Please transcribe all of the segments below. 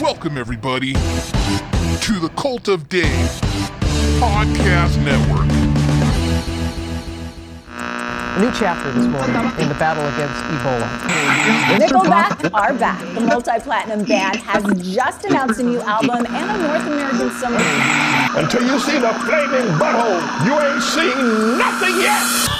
Welcome, everybody, to the Cult of Dave Podcast Network. A new chapter this morning in the battle against Ebola. Nickelback are back. The multi-platinum band has just announced a new album and a North American summer. Until you see the flaming butthole, you ain't seen nothing yet!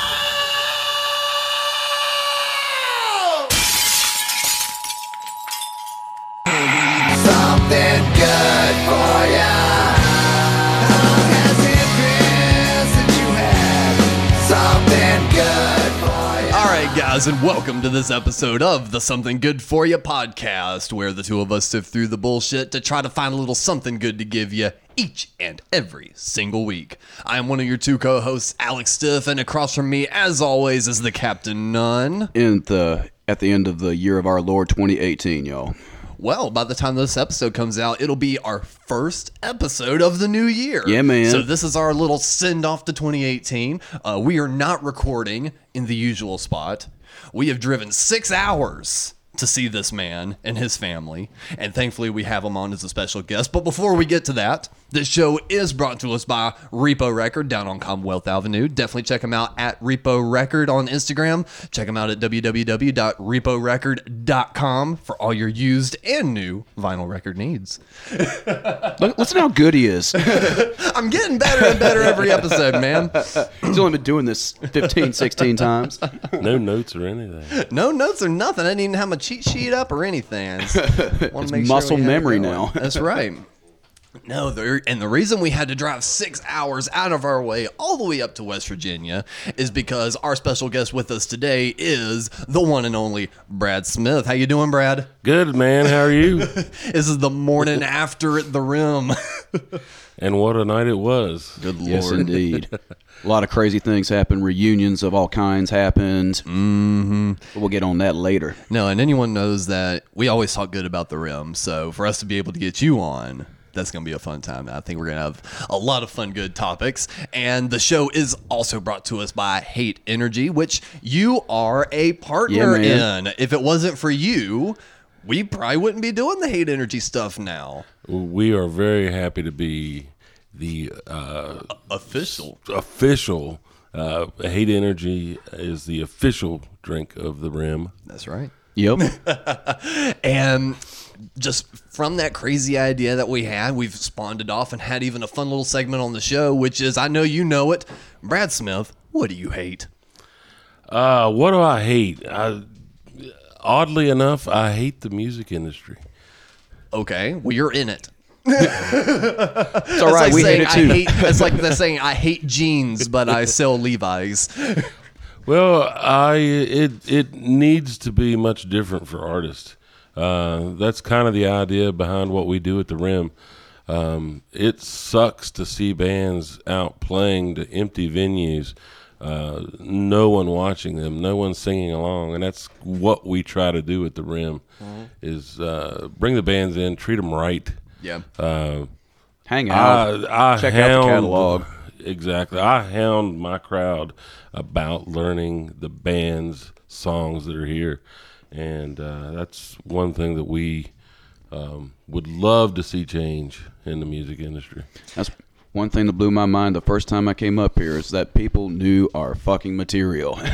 Guys, and welcome to this episode of the Something Good For You podcast, where the two of us sift through the bullshit to try to find a little something good to give you each and every single week. I am one of your two co hosts, Alex Stiff, and across from me, as always, is the Captain Nunn. in the at the end of the year of our Lord 2018, y'all. Well, by the time this episode comes out, it'll be our first episode of the new year. Yeah, man. So this is our little send off to 2018. Uh, we are not recording in the usual spot. We have driven six hours to see this man and his family, and thankfully we have him on as a special guest. But before we get to that, this show is brought to us by Repo Record down on Commonwealth Avenue. Definitely check them out at Repo Record on Instagram. Check them out at www.reporecord.com for all your used and new vinyl record needs. Listen how good he is. I'm getting better and better every episode, man. He's only been doing this 15, 16 times. No notes or anything. No notes or nothing. I didn't even have my cheat sheet up or anything. I It's make sure muscle we memory now. That's right. No, the, and the reason we had to drive six hours out of our way all the way up to West Virginia is because our special guest with us today is the one and only Brad Smith. How you doing, Brad? Good man, how are you? This is the morning after at the rim. and what a night it was. Good lord. Yes, indeed. A lot of crazy things happened. Reunions of all kinds happened. Mm-hmm. We'll get on that later. No, and anyone knows that we always talk good about the rim. So for us to be able to get you on, that's going to be a fun time. I think we're going to have a lot of fun, good topics. And the show is also brought to us by Hate Energy, which you are a partner Yeah, in. If it wasn't for you, we probably wouldn't be doing the Hate Energy stuff now. We are very happy to be the uh, Official. official. Uh, Hate Energy is the official drink of the Rim. That's right. Yep. And just from that crazy idea that we had, we've spawned it off and had even a fun little segment on the show, which is I know you know it. Brad Smith, what do you hate? Uh, what do I hate? I, oddly enough, I hate the music industry. Okay, well you're in it. It's all right. It's like we hate it I too. hate. It's like they're saying I hate jeans, but I sell Levi's. Well, I it it needs to be much different for artists. Uh, that's kind of the idea behind what we do at the Rim. Um, it sucks to see bands out playing to empty venues, uh, no one watching them, no one singing along, and that's what we try to do at the Rim. Is uh, bring the bands in, treat them right. Yeah. Uh, Hang out. I, I Check out the catalog. Exactly. I hound my crowd about learning the band's songs that are here. And uh, that's one thing that we um, would love to see change in the music industry. That's one thing that blew my mind the first time I came up here is that people knew our fucking material.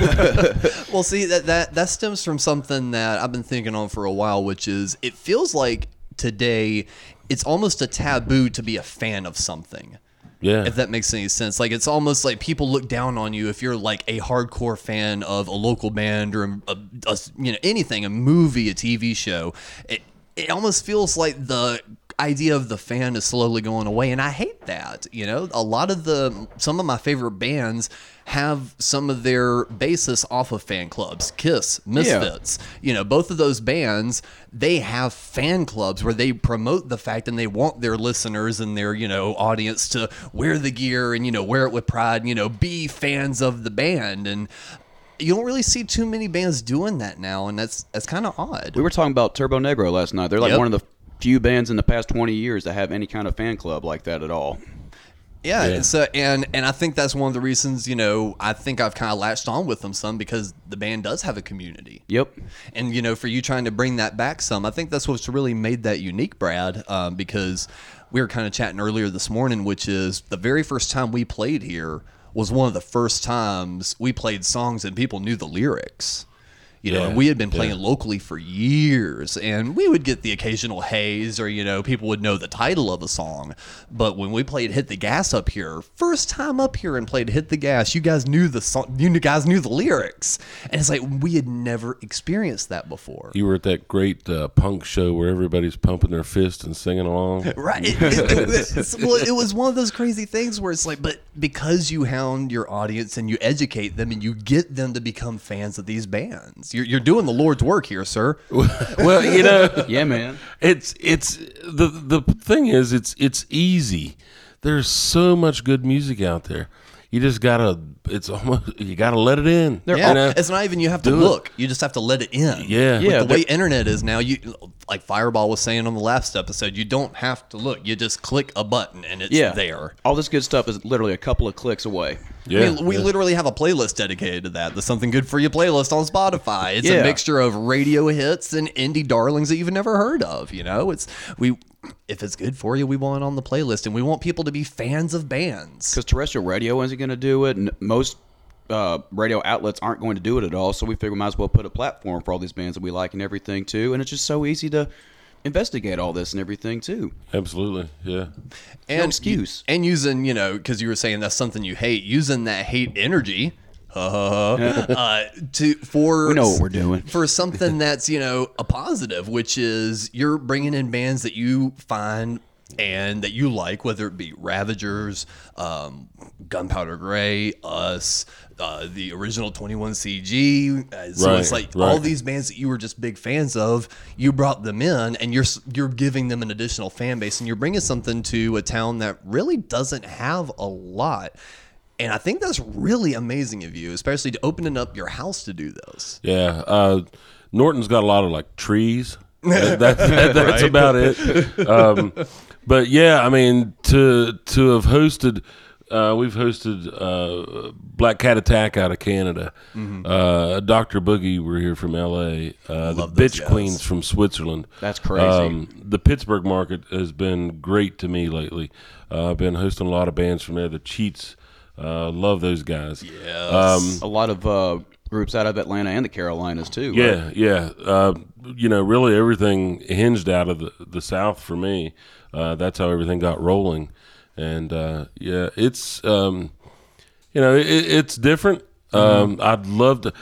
Well, see that that that stems from something that I've been thinking on for a while, which is it feels like today it's almost a taboo to be a fan of something. Yeah. if that makes any sense. Like it's almost like people look down on you if you're like a hardcore fan of a local band or a, a- you know anything, a movie, a TV show. It it almost feels like the idea of the fan is slowly going away, and I hate that. You know, a lot of the some of my favorite bands have some of their basis off of fan clubs. Kiss, Misfits, you know, both of those bands, they have fan clubs where they promote the fact and they want their listeners and their, you know, audience to wear the gear and, you know, wear it with pride, and, you know, be fans of the band. And you don't really see too many bands doing that now, and that's that's kind of odd. we were talking about Turbonegro last night. They're like Yep. one of the few bands in the past 20 years that have any kind of fan club like that at all. Yeah, Yeah. So and and I think that's one of the reasons you know I think I've kind of latched on with them some because the band does have a community. Yep. And you know, for you trying to bring that back some, I think that's what's really made that unique, Brad. Um, because we were kind of chatting earlier this morning, which is the very first time we played here was one of the first times we played songs and people knew the lyrics. You know, Yeah, and we had been playing yeah. locally for years, and we would get the occasional haze, or you know, people would know the title of a song. But when we played "Hit the Gas" up here, first time up here and played "Hit the Gas," you guys knew the song, you guys knew the lyrics, and it's like we had never experienced that before. You were at that great uh, punk show where everybody's pumping their fist and singing along. Right. It, it- well, it was one of those crazy things where it's like, but because you hound your audience and you educate them and you get them to become fans of these bands, you're, you're doing the Lord's work here, sir. well, you know, Yeah, man. it's it's the the thing is it's it's easy. There's so much good music out there. You just gotta it's almost you gotta let it in. Yeah, you know? it's not even you have to Do it. look; you just have to let it in. Yeah. With Yeah, the way internet is now, you like Fireball was saying on the last episode, you don't have to look; you just click a button and it's Yeah. there. All this good stuff is literally a couple of clicks away. yeah, I mean, we yeah. literally have a playlist dedicated to that. The Something Good For You playlist on Spotify. It's a Yeah. mixture of radio hits and indie darlings that you've never heard of. You know, it's we. If it's good for you, we want it on the playlist, and we want people to be fans of bands. Because terrestrial radio isn't going to do it, and most uh, radio outlets aren't going to do it at all. So we figure we might as well put a platform for all these bands that we like and everything too. And it's just so easy to investigate all this and everything too. absolutely yeah. and excuse. And using, you know, because you were saying that's something you hate, using that hate energy. Uh, to for We know what we're doing. for something that's you know a positive, which is you're bringing in bands that you find and that you like, whether it be Ravagers, um, Gunpowder Gray, Us, uh, the original Twenty One CG. Uh, so it's Right, like all right. these bands that you were just big fans of, you brought them in, and you're you're giving them an additional fan base, and you're bringing something to a town that really doesn't have a lot. And I think that's really amazing of you, especially to opening up your house to do those. Yeah, uh, Norton's got a lot of like trees. That, that- that- that's about it. Um, but yeah, I mean to to have hosted, uh, we've hosted uh, Black Cat Attack out of Canada. Uh, Doctor Boogie We're here from L.A. Uh, the Bitch guys. Queens from Switzerland. That's crazy. the Pittsburgh market has been great to me lately. Uh, I've been hosting a lot of bands from there. The Cheats, uh, love those guys. Yes. A lot of uh, groups out of Atlanta and the Carolinas too. Yeah, right? yeah. Uh, you know, really everything hinged out of the, the South for me. Uh, that's how everything got rolling. And uh, yeah, it's um, you know it, it's different. Um, I'd love to.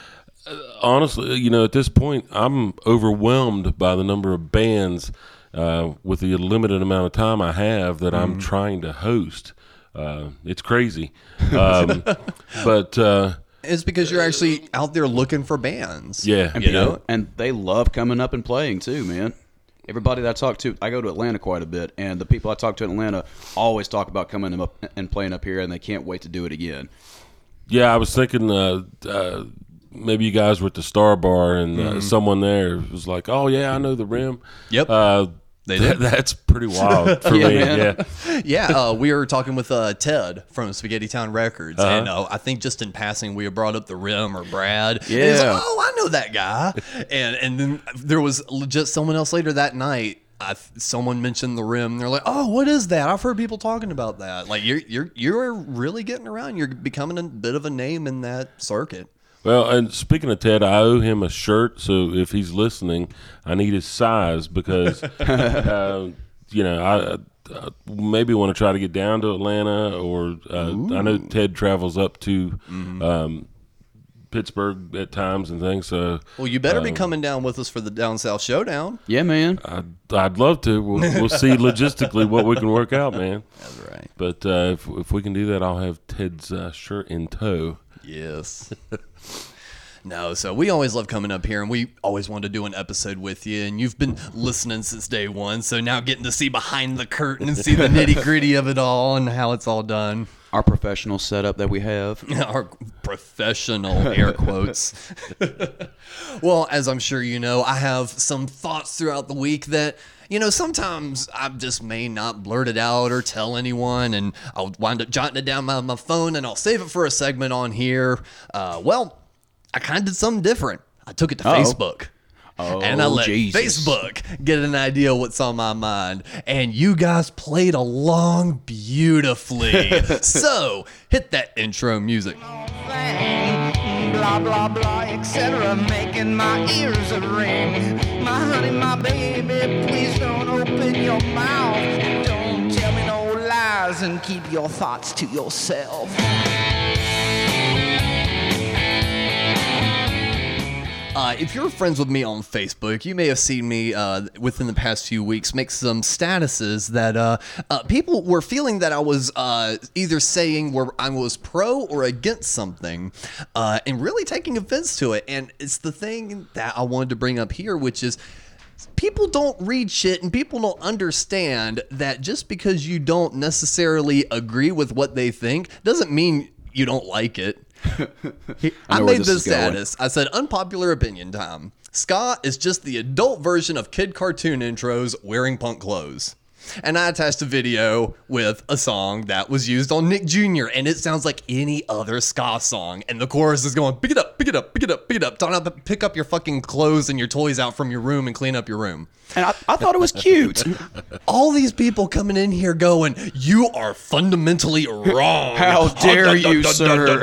Honestly, you know, at this point, I'm overwhelmed by the number of bands uh, with the limited amount of time I have that I'm trying to host. Uh, it's crazy, um, but uh, It's because you're actually out there looking for bands. yeah, And You people- know? and they love coming up and playing too, man. Everybody that I talk to, I go to Atlanta quite a bit, and the people I talk to in Atlanta always talk about coming up and playing up here, and they can't wait to do it again. Yeah, I was thinking uh, uh, maybe you guys were at the Star Bar and uh, someone there was like, "Oh yeah, I know the Rim." Yep. They did. that's pretty wild for Yeah, me. man. Yeah, yeah, uh, we were talking with uh, Ted from Spaghetti Town Records, Uh-huh. and uh, I think just in passing we brought up the Rim or Brad. He's like, Yeah. oh, I know that guy. and and then there was legit someone else later that night. I, someone mentioned the Rim. They're like, oh, what is that? I've heard people talking about that. Like you're you're you're really getting around. You're becoming a bit of a name in that circuit. Well, and speaking of Ted, I owe him a shirt. So if he's listening, I need his size because uh, you know I. Uh, maybe want to try to get down to Atlanta, or uh, I know Ted travels up to um, Pittsburgh at times and things. So Well, you better be um, coming down with us for the Down South Showdown. Yeah, man. I'd, I'd love to. We'll, we'll see logistically what we can work out, man. That's right. But uh, if, if we can do that, I'll have Ted's uh, shirt in tow. Yes. no, so we always love coming up here and we always wanted to do an episode with you. And you've been listening since day one. So now getting to see behind the curtain and see the nitty gritty of it all and how it's all done. Our professional setup that we have. Our professional air quotes. well, as I'm sure you know, I have some thoughts throughout the week that you know, sometimes I just may not blurt it out or tell anyone, and I'll wind up jotting it down on my phone and I'll save it for a segment on here. Uh, well, I kind of did something different. I took it to Uh-oh. Facebook. and I Oh, let Jesus. Facebook get an idea what's on my mind. And you guys played along beautifully. so hit that intro music. Blah, blah, blah, etc. Making my ears a ring. My honey, my baby, please don't open your mouth. Don't tell me no lies and keep your thoughts to yourself. Uh, if you're friends with me on Facebook, you may have seen me uh, within the past few weeks make some statuses that uh, uh, people were feeling that I was uh, either saying where I was pro or against something, uh, and really taking offense to it. And it's the thing that I wanted to bring up here, which is people don't read shit and people don't understand that just because you don't necessarily agree with what they think doesn't mean you don't like it. I, where made this this status. I said unpopular opinion time. Ska is just the adult version of kid cartoon intros wearing punk clothes. And I attached a video with a song that was used on Nick Jr. and it sounds like any other ska song. And the chorus is going, pick it up, pick it up, pick it up, pick it up. Don't have to pick up your fucking clothes and your toys out from your room and clean up your room. And I, I thought it was cute. All these people coming in here going, you are fundamentally wrong. How dare you, sir?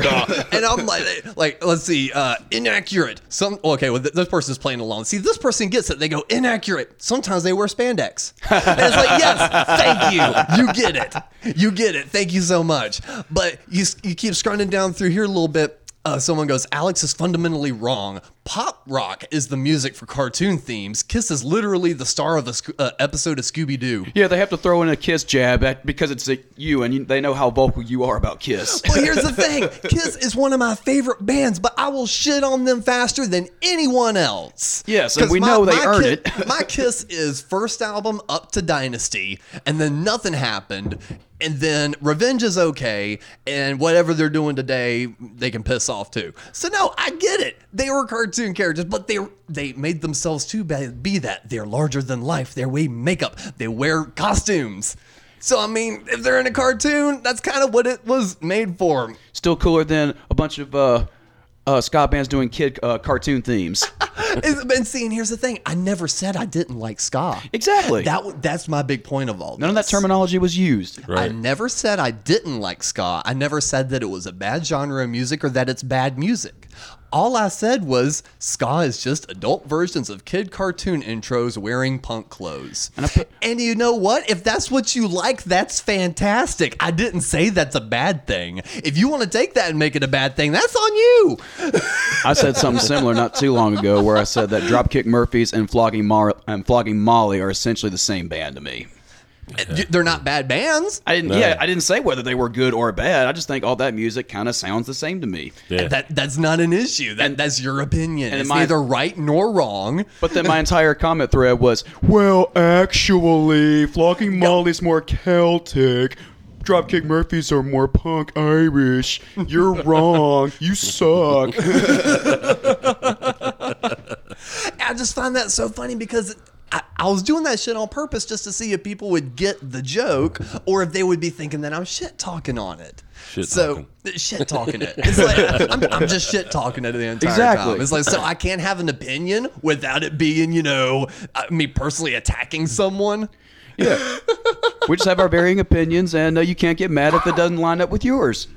and I'm like, like, let's see, uh, inaccurate. Some okay, well, th- this person's playing along. See, this person gets it. They go inaccurate. Sometimes they wear spandex. And it's like, thank you. You get it. You get it. Thank you so much. But you you keep scrolling down through here a little bit. Uh, someone goes, Alex is fundamentally wrong. Pop rock is the music for cartoon themes. Kiss is literally the star of a sc- uh, episode of Scooby Doo. Yeah, they have to throw in a Kiss jab at, because it's a, you, and you, they know how vocal you are about Kiss. But here's the thing Kiss is one of my favorite bands, but I will shit on them faster than anyone else. Yes, and we know they earned it. my Kiss is first album up to Dynasty, and then nothing happened. And then Revenge is okay, and whatever they're doing today, they can piss off too. So no, I get it. They were cartoon characters, but they they made themselves too bad be that. They're larger than life. They wear makeup. They wear costumes. So I mean, if they're in a cartoon, that's kind of what it was made for. Still cooler than a bunch of uh, uh, ska bands doing kid uh, cartoon themes. It's been seeing. Here's the thing. I never said I didn't like ska. Exactly. That that's my big point of all. None of that terminology was used. I never said I didn't like ska. I never said that it was a bad genre of music or that it's bad music. All I said was ska is just adult versions of kid cartoon intros wearing punk clothes. And, I put- you know what? If that's what you like, that's fantastic. I didn't say that's a bad thing. If you want to take that and make it a bad thing, that's on you. I said something similar not too long ago, where I said that Dropkick Murphys and Flogging Mar- and Flogging Molly are essentially the same band to me. They're not bad bands. I didn't. No. Yeah, I didn't say whether they were good or bad. I just think all that music kind of sounds the same to me. Yeah. That that's not an issue. That that's your opinion. and it's my- neither right nor wrong. But then my entire comment thread was, well, actually, Flogging Molly's more Celtic. Dropkick Murphys are more punk Irish. You're wrong. You suck. I just find that so funny because I, I was doing that shit on purpose just to see if people would get the joke or if they would be thinking that I'm shit talking on it. Shit talking. so shit talking it. It's like I'm, I'm just shit talking it the entire Exactly. time. It's like so I can't have an opinion without it being you know uh, me personally attacking someone. Yeah. We just have our varying opinions, and uh, you can't get mad if it doesn't line up with yours.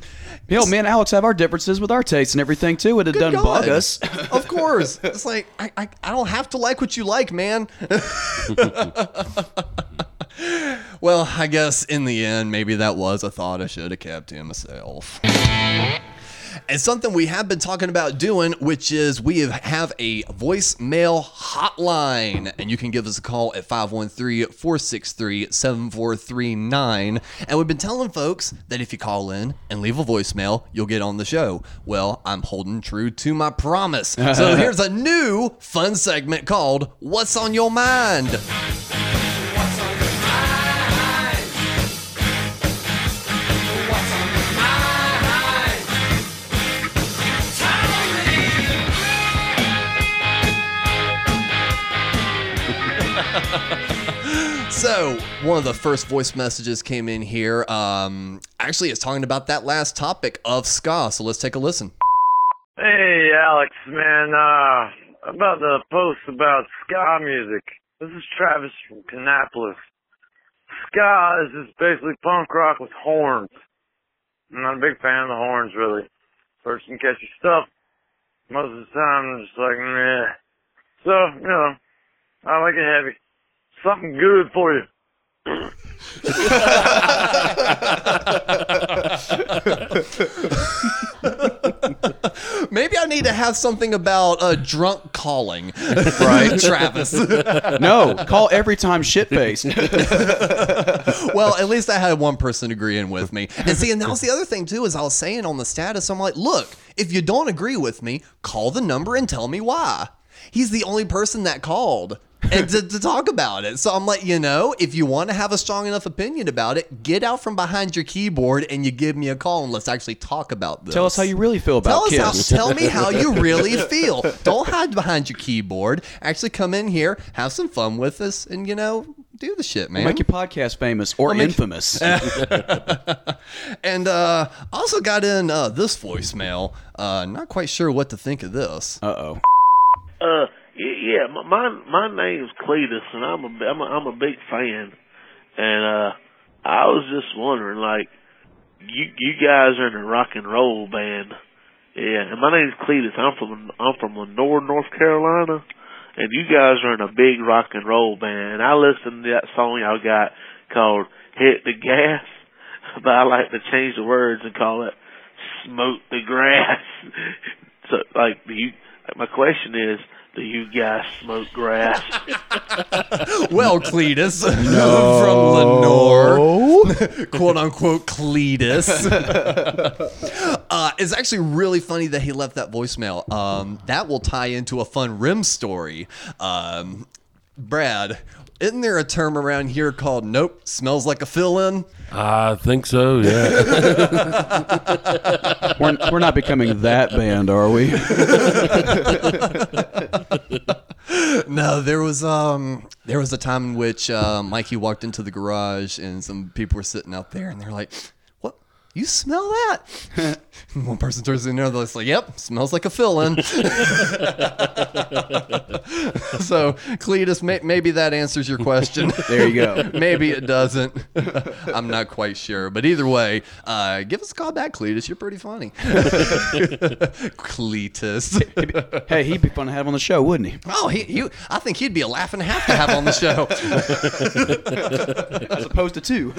Hell, me and Alex have our differences with our tastes and everything too, it doesn't God. bug us. Of course. It's like I, I, I don't have to like what you like, man. well, I guess in the end, maybe that was a thought I should have kept to myself. And something we have been talking about doing, which is we have, have a voicemail hotline. And you can give us a call at 513 463 7439. And we've been telling folks that if you call in and leave a voicemail, you'll get on the show. Well, I'm holding true to my promise. So here's a new fun segment called What's on Your Mind? So one of the first voice messages came in here. Um, actually, it's talking about that last topic of ska. So let's take a listen. Hey, Alex, man. Uh, about the post about ska music. This is Travis from Kannapolis. Ska is just basically punk rock with horns. I'm not a big fan of the horns, really. First and catchy stuff. Most of the time, I'm just like, meh. So, you know, I like it heavy. Something good for you. Maybe I need to have something about uh, drunk calling, right, Travis? No, call every time shit faced. well, at least I had one person agreeing with me. And see, and that was the other thing too, is I was saying on the status, I'm like, look, if you don't agree with me, call the number and tell me why. He's the only person that called. And to, to talk about it. So I'm like, you know, if you want to have a strong enough opinion about it, get out from behind your keyboard and you give me a call and let's actually talk about this. Tell us how you really feel Tell about us Kiss. how, tell me how you really feel. Don't hide behind your keyboard. Actually come in here, have some fun with us, and you know, do the shit, man. Make your podcast famous or make- infamous. and uh also got in uh this voicemail. Uh not quite sure what to think of this. Uh oh. Uh, y- yeah, my my name's Cletus, and I'm a I'm a, I'm a big fan, and uh, I was just wondering, like, you you guys are in a rock and roll band, yeah, and my name's Cletus. I'm from I'm from Lenoir, North Carolina, and you guys are in a big rock and roll band. And I listened to that song y'all got called "Hit the Gas," but I like to change the words and call it "Smoke the Grass." so, like, you? My question is, do you guys smoke grass? Well, Cletus from Lenoir, quote unquote Cletus. uh, it's actually really funny that he left that voicemail. Um, that will tie into a fun rim story. Um, Brad, isn't there a term around here called "Nope, smells like a fill-in"? I think so. Yeah. We're, we're not becoming that band, are we? No, there was um there was a time in which uh, Mikey walked into the garage and some people were sitting out there and they're like, "What? You smell that?" One person turns to the other, it's like, "Yep, smells like a fill-in." so, Cletus, may- maybe that answers your question. There you go. maybe it doesn't. I'm not quite sure, but either way, uh, give us a call back, Cletus. You're pretty funny, Cletus. hey, he'd be fun to have on the show, wouldn't he? Oh, he, you, I think he'd be a laugh and a half to have on the show. As opposed to two.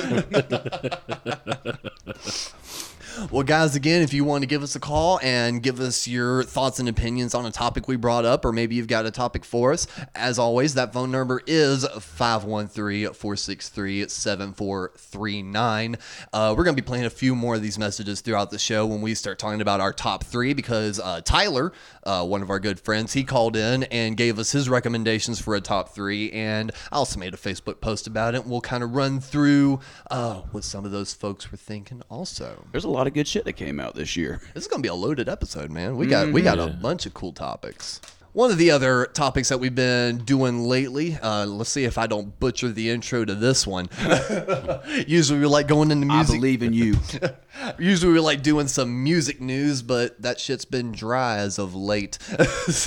Well, guys, again, if you want to give us a call and give us your thoughts and opinions on a topic we brought up, or maybe you've got a topic for us, as always, that phone number is 513 463 7439. Uh, We're going to be playing a few more of these messages throughout the show when we start talking about our top three because uh, Tyler, uh, one of our good friends, he called in and gave us his recommendations for a top three. And I also made a Facebook post about it. We'll kind of run through uh, what some of those folks were thinking also. There's a lot of good shit that came out this year. This is gonna be a loaded episode, man. We got we got a bunch of cool topics. One of the other topics that we've been doing lately, uh, let's see if I don't butcher the intro to this one. Usually we like going into I music. believe in you. Usually we like doing some music news, but that shit's been dry as of late.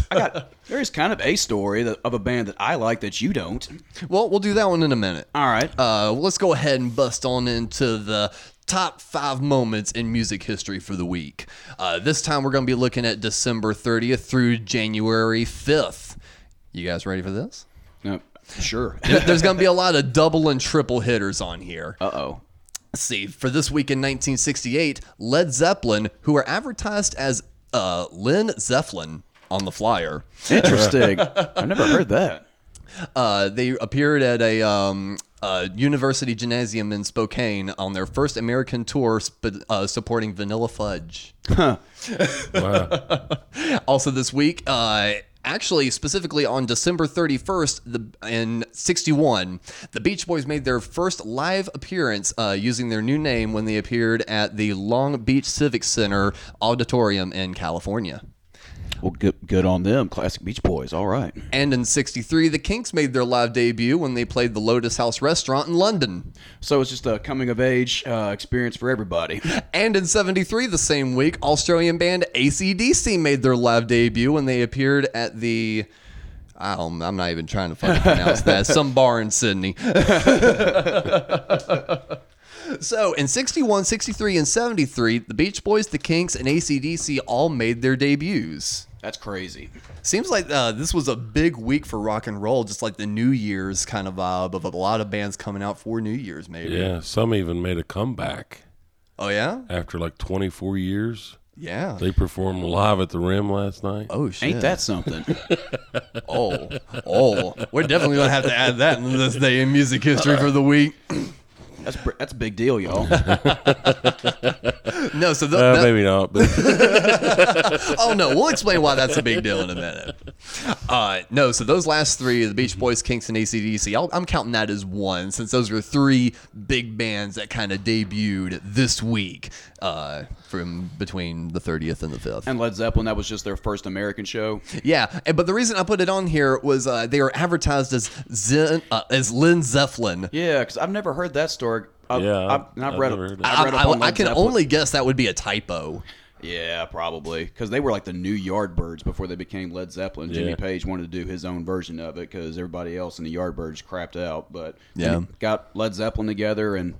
I got there is kind of a story that, of a band that I like that you don't. well, we'll do that one in a minute. All right. Uh, let's go ahead and bust on into the top five moments in music history for the week. Uh, this time we're going to be looking at December 30th through January 5th. You guys ready for this? No, sure. There's going to be a lot of double and triple hitters on here. Uh oh. See. For this week in 1968, Led Zeppelin, who were advertised as uh, Lynn Zeppelin on the flyer, Interesting. I've never heard that. uh, they appeared at a um, uh, university gymnasium in Spokane on their first American tour sp- uh, supporting Vanilla Fudge. Wow. Also, this week, uh, actually, specifically on December 31st, the, in 61, the Beach Boys made their first live appearance uh, using their new name when they appeared at the Long Beach Civic Center Auditorium in California. Well, good, good on them. Classic Beach Boys. All right. And in 63, the Kinks made their live debut when they played the Lotus House restaurant in London. So it's just a coming of age uh, experience for everybody. And in 73, the same week, Australian band ACDC made their live debut when they appeared at the. I don't, I'm not even trying to fucking pronounce that. Some bar in Sydney. so in 61, 63, and 73, the Beach Boys, the Kinks, and ACDC all made their debuts. That's crazy. Seems like uh, this was a big week for rock and roll, just like the New Year's kind of vibe of a lot of bands coming out for New Year's, maybe. Yeah, some even made a comeback Oh, yeah? after like 24 years. Yeah. They performed live at the Rim last night. Oh, shit. Ain't that something? Oh, oh, we're definitely gonna have to add that in this day in music history for the week. That's that's a big deal, y'all. No, so the, Uh, that- maybe not, but oh no, we'll explain why that's a big deal in a minute. Uh, no, so those last three, the Beach Boys, Kinks, and ACDC, I'll, I'm counting that as one, since those were three big bands that kind of debuted this week, uh, from between the 30th and the 5th. and Led Zeppelin, that was just their first American show. Yeah, and- but the reason I put it on here was uh, they were advertised as Zen, uh, as Lynn Zeppelin. Yeah, because I've never heard that story. I, Yeah, I've, I've- I've I've read. never heard. I've read I, I- I can Zeppelin. only guess that would be a typo. Yeah, probably because they were like the new Yardbirds before they became Led Zeppelin. Jimmy Page wanted to do his own version of it because everybody else in the Yardbirds crapped out. But Yeah. got Led Zeppelin together and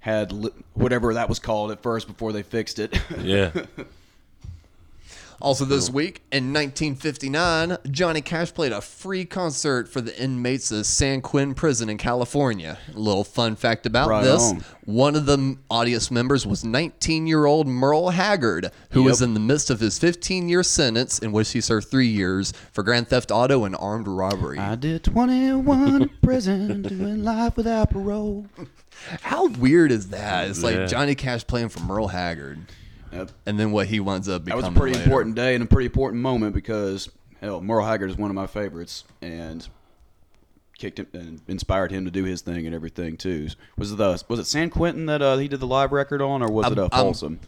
had li- whatever that was called at first before they fixed it. yeah. Also, this week in 1959, Johnny Cash played a free concert for the inmates of San Quentin Prison in California. A little fun fact about Right this on. one of the audience members was 19 year old Merle Haggard, who was in the midst of his 15 year sentence, in which he served three years for grand theft auto and armed robbery. I did 21 in prison doing life without parole. How weird is that? It's like Johnny Cash playing for Merle Haggard. Yep. And then what he winds up That was a pretty later. important day and a pretty important moment because hell, Merle Haggard is one of my favorites and kicked him and inspired him to do his thing and everything too. Was it the was it San Quentin that uh, he did the live record on, or was it I'm- uh, I'm- Folsom?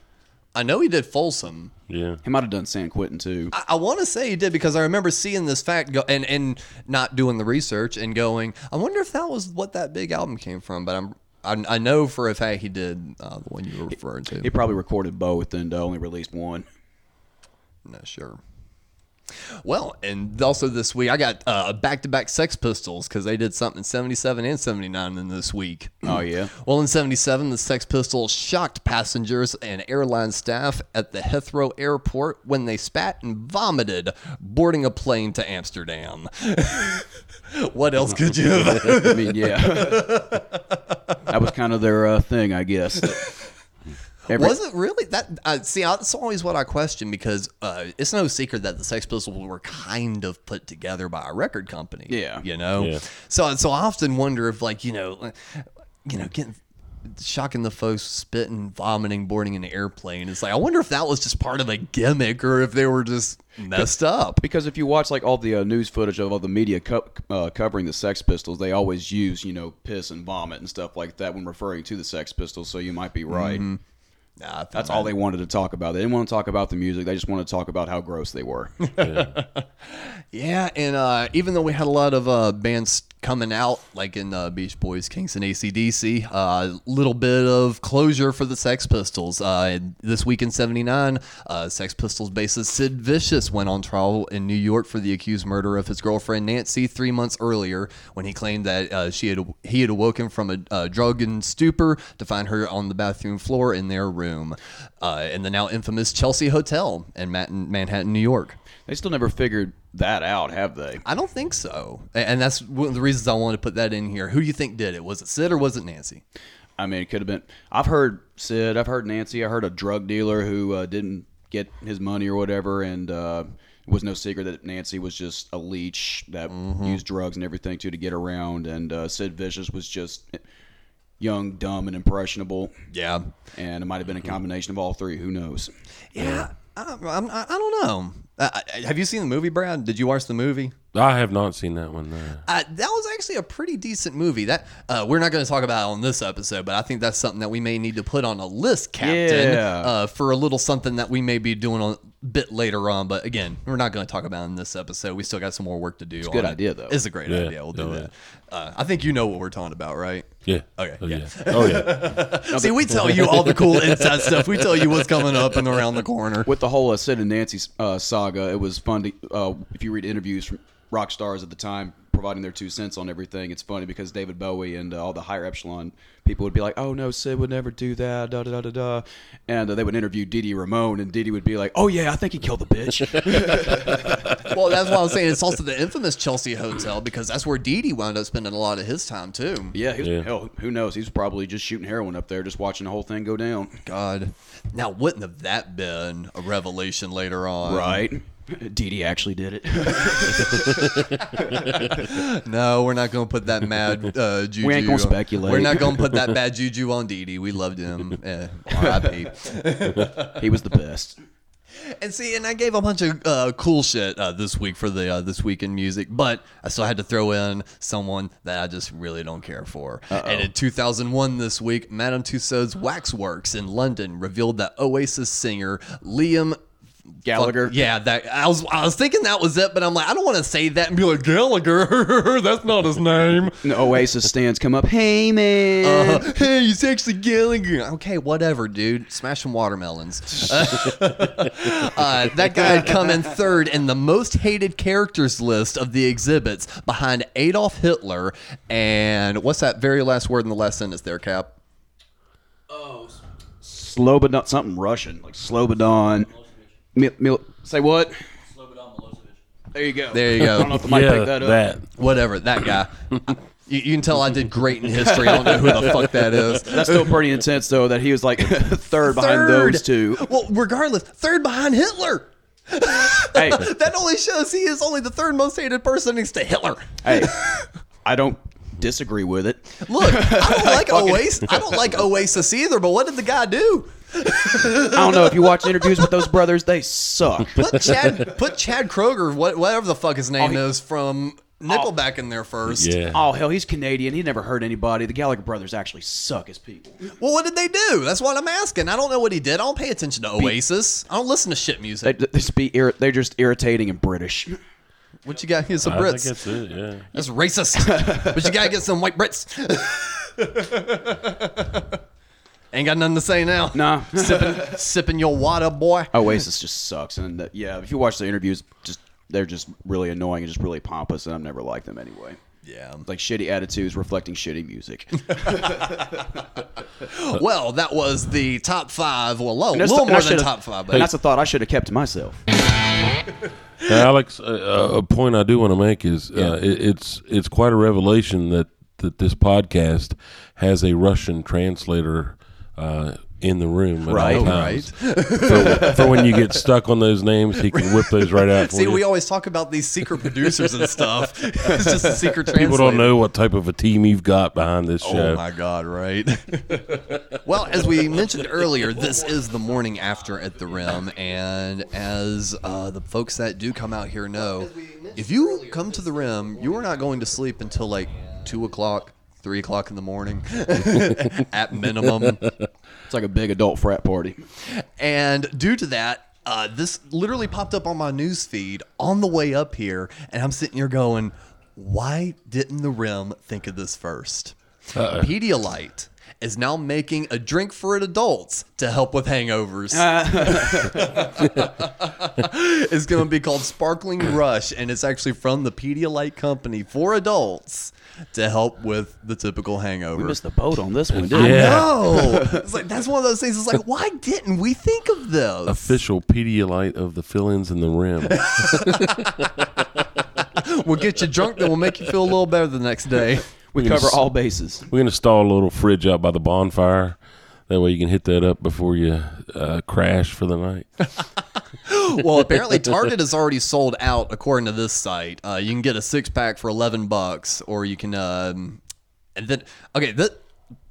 I know he did Folsom. Yeah. He might have done San Quentin too. I, I want to say he did because I remember seeing this fact go and and not doing the research and going. I wonder if that was what that big album came from. But I'm I, I know for a fact he did uh, the one you were referring to. He probably recorded both and uh, only released one. Not sure. Well, and also this week I got uh, back-to-back Sex Pistols because they did something in '77 and '79 in this week. Oh yeah. Well, in 77, the Sex Pistols shocked passengers and airline staff at the Heathrow airport when they spat and vomited boarding a plane to Amsterdam. what else could you? I mean, yeah. that was kind of their uh, thing, I guess. Every- Was it really that? Uh, see, that's always what I question because uh, it's no secret that the Sex Pistols were kind of put together by a record company. Yeah. you know. Yeah. So, so I often wonder if, like, you know, you know, getting shocking the folks, spitting, vomiting, boarding an airplane. It's like I wonder if that was just part of a gimmick or if they were just messed up. Because if you watch like all the uh, news footage of all the media co- uh, covering the Sex Pistols, they always use you know piss and vomit and stuff like that when referring to the Sex Pistols. So you might be right. Nah, That's that- all they wanted to talk about. They didn't want to talk about the music. They just wanted to talk about how gross they were. Yeah, and uh, even though we had a lot of uh, bands coming out, like in uh, Beach Boys, Kinks, and ACDC, a uh, little bit of closure for the Sex Pistols. Uh, this week in 79, uh, Sex Pistols bassist Sid Vicious went on trial in New York for the accused murder of his girlfriend Nancy three months earlier when he claimed that uh, she had he had awoken from a uh, drug and stupor to find her on the bathroom floor in their room uh, in the now infamous Chelsea Hotel in Manhattan, New York. they still never figured that out, have they? I don't think so, and that's one of the reasons I wanted to put that in here. Who do you think did it? Was it Sid or was it Nancy? I mean, it could have been. I've heard Sid. I've heard Nancy. I heard a drug dealer who uh, didn't get his money or whatever, and uh, it was no secret that Nancy was just a leech that used drugs and everything too to get around, and uh, Sid Vicious was just young, dumb, and impressionable. Yeah, And it might have been a combination of all three. Who knows? yeah. I, I, I don't know. Uh, have you seen the movie, Brad? Did you watch the movie? I have not seen that one. No. Uh, that was actually a pretty decent movie. That uh, we're not going to talk about it on this episode, but I think that's something that we may need to put on a list, Captain, Yeah. uh, for a little something that we may be doing a bit later on, but again, we're not going to talk about it in this episode. We still got some more work to do. It's a good idea, though. It's a great Yeah. idea. We'll do Oh, that. Uh, I think you know what we're talking about, right? Yeah. Okay, Oh, yeah. yeah. Oh, yeah. See, we tell you all the cool inside stuff. We tell you what's coming up and around the corner. With the whole uh, Sid and Nancy uh, saga, it was fun to uh, if you read interviews from rock stars at the time providing their two cents on everything. It's funny because David Bowie and uh, all the higher echelon people would be like, "Oh no, Sid would never do that," da da da da da, and uh, they would interview Didi Dee Ramone, and Dee Dee would be like, "Oh yeah, I think he killed the bitch." Well, that's what I was saying. It's also the infamous Chelsea Hotel because that's where Dee Dee wound up spending a lot of his time too. yeah, he was, Yeah. hell, who knows? He's probably just shooting heroin up there, just watching the whole thing go down. God. Now, wouldn't have that been a revelation later on? Right. Dee Dee actually did it. No, we're not going to put that mad uh, juju. We ain't gonna speculate. We're not going to put that bad juju on Dee Dee. We loved him. Eh, R.I.P. he was the best. And see, and I gave a bunch of uh, cool shit uh, this week for the uh, this week in music, but I still had to throw in someone that I just really don't care for. And in 2001, this week, Madame Tussauds Waxworks in London revealed that Oasis singer Liam Gallagher. yeah, that I was I was thinking that was it, but I'm like, I don't want to say that and be like Gallagher. That's not his name. And the Oasis stands come up. Hey man. Uh, hey, it's actually Gallagher. Okay, whatever, dude. Smash some watermelons. uh, that guy had come in third in the most hated characters list of the exhibits behind Adolf Hitler. And what's that very last word in the last sentence there, Cap? Oh, Slobodan, something Russian, like Slobodan. Mil, mil, say what? There you go. There you go. I don't know if the mic yeah, picked that up. that. Whatever, that guy. you, you can tell I did great in history. I don't know who the fuck that is. That's still pretty intense, though, that he was like third behind Third. those two. Well, regardless, third behind Hitler. Hey, That only shows he is only the third most hated person next to Hitler. hey, I don't disagree with it. Look, I don't like Oasis. I don't like Oasis either. But what did the guy do? I don't know if you watch interviews with those brothers, they suck. Put Chad, put Chad Kroeger, what, whatever the fuck his name Oh, he- is, from oh. Nickelback in there first. Yeah. Oh hell, he's Canadian. He never hurt anybody. The Gallagher brothers actually suck as people. Well, what did they do? That's what I'm asking. I don't know what he did. I don't pay attention to Oasis. I don't listen to shit They, music. they just be ir- they're just irritating and British. What you got? Here's some I think Brits. that's it. Yeah. That's racist. but you gotta get some white Brits. Ain't got nothing to say now. Nah. sipping, sipping your water, boy. Oasis just sucks, and uh, yeah, if you watch the interviews, just they're just really annoying and just really pompous, and I've never liked them anyway. Yeah. Like shitty attitudes reflecting shitty music. Well, that was the top five. Well, low, a little more than should've- top five. But And that's a thought I should have kept to myself. Hey, Alex, uh, a point I do want to make is uh, it, it's it's quite a revelation that, that this podcast has a Russian translator uh, in the room at Right. all times. for, for when you get stuck on those names, he can whip those right out See, you. we always talk about these secret producers and stuff. It's just a secret translator. People don't know what type of a team you've got behind this Oh show. Oh my God! Right. well, as we mentioned earlier, this is the morning after at the Rim, and as uh, the folks that do come out here know, if you come to the Rim, you are not going to sleep until like two o'clock, three o'clock in the morning, at minimum. It's like a big adult frat party. And due to that, uh, this literally popped up on my news feed on the way up here, and I'm sitting here going, "Why didn't the Rim think of this 1st Pedialyte is now making a drink for adults to help with hangovers. it's going to be called Sparkling Rush, and it's actually from the Pedialyte company for adults to help with the typical hangover. We missed the boat on this one, didn't I we? Yeah. know. It's like that's one of those things. It's like, why didn't we think of this? Official Pedialyte of the fill-ins in the rim. We'll get you drunk, then we'll make you feel a little better the next day. We gonna cover s- all bases. We're gonna install a little fridge out by the bonfire. That way you can hit that up before you uh, crash for the night. Well, apparently Target is already sold out, according to this site. Uh, you can get a six pack for eleven bucks, or you can, um, and then okay, that.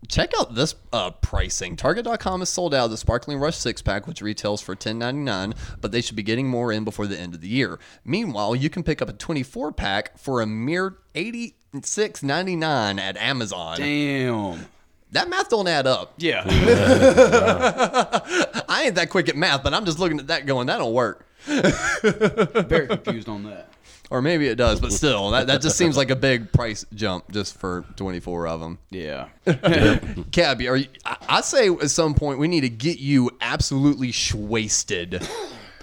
Check out this uh, pricing. Target.com is sold out the Sparkling Rush six pack, which retails for $10.99, but they should be getting more in before the end of the year. Meanwhile, you can pick up a 24 pack for a mere $86.99 at Amazon. Damn. That math don't add up. Yeah. I ain't that quick at math, but I'm just looking at that going, that don't work. Very confused on that. Or maybe it does, but still, that, that just seems like a big price jump just for 24 of them. Yeah. Cabby, are you, I, I say at some point we need to get you absolutely wasted.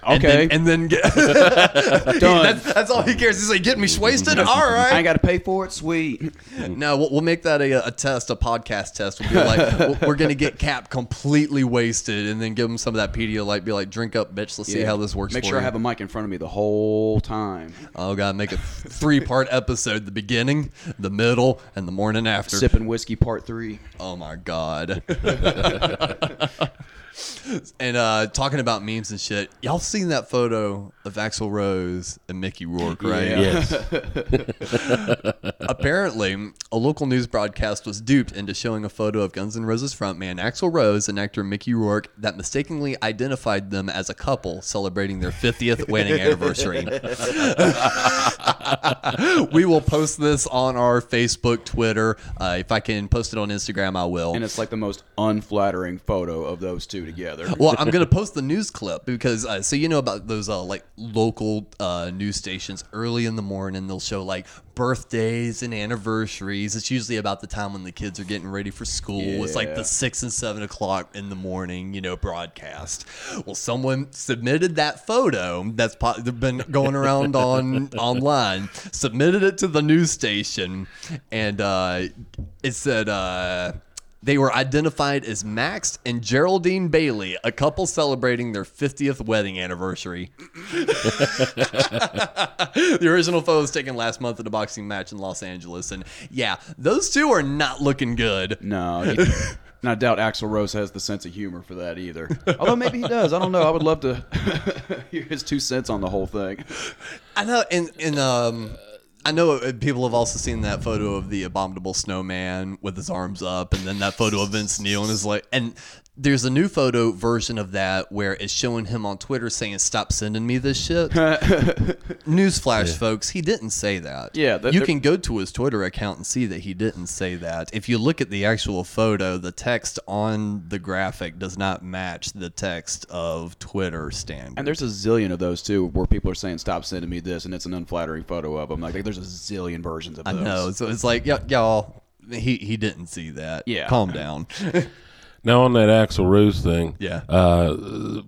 And Okay. then, and then get, Done. that's, that's all he cares. He's like, get me wasted? All right. I ain't got to pay for it. Sweet. No, we'll, we'll make that a, a test, a podcast test. We'll be like, we'll- we're going to get Cap completely wasted and then give him some of that Pedialyte. Be like, drink up, bitch. Let's see how this works Make for sure I have a mic in front of me the whole time. Oh, God, make a three part episode the beginning, the middle, and the morning after. Sipping whiskey part three. Oh my god. and uh talking about memes and shit, y'all seen that photo of Axl Rose and Mickey Rourke, right? Yeah. Yes. Apparently, a local news broadcast was duped into showing a photo of Guns N' Roses frontman Axl Rose and actor Mickey Rourke that mistakenly identified them as a couple celebrating their 50th wedding anniversary. we will post this on our Facebook, Twitter. Uh, if I can post it on Instagram, I will. And it's like the most unflattering photo of those two together. well, I'm gonna post the news clip because uh, so you know about those uh, like local uh, news stations early in the morning they'll show like birthdays and anniversaries. It's usually about the time when the kids are getting ready for school. It's like the six and seven o'clock in the morning, you know, broadcast. Well, someone submitted that photo that's po- been going around on online. Submitted it to the news station, and uh, it said. Uh, they were identified as Max and Geraldine Bailey, a couple celebrating their 50th wedding anniversary. the original photo was taken last month at a boxing match in Los Angeles. And yeah, those two are not looking good. No. he- and I doubt Axl Rose has the sense of humor for that either. Although maybe he does. I don't know. I would love to hear his two cents on the whole thing. I know, and, and um, I know uh, people have also seen that photo of the abominable snowman with his arms up, and then that photo of Vince Neil and his like, and there's a new photo version of that where it's showing him on Twitter saying, "Stop sending me this shit." Newsflash, folks, he didn't say that. Yeah, that- you that- can go to his Twitter account and see that he didn't say that. If you look at the actual photo, the text on the graphic does not match the text of Twitter standard. And there's a zillion of those too, where people are saying, "Stop sending me this," and it's an unflattering photo of him. Like, there's a zillion versions of Those. I know. So it's like, y- y'all, he he didn't see that. Yeah. Calm down. Now on that Axl Rose thing, Yeah. uh,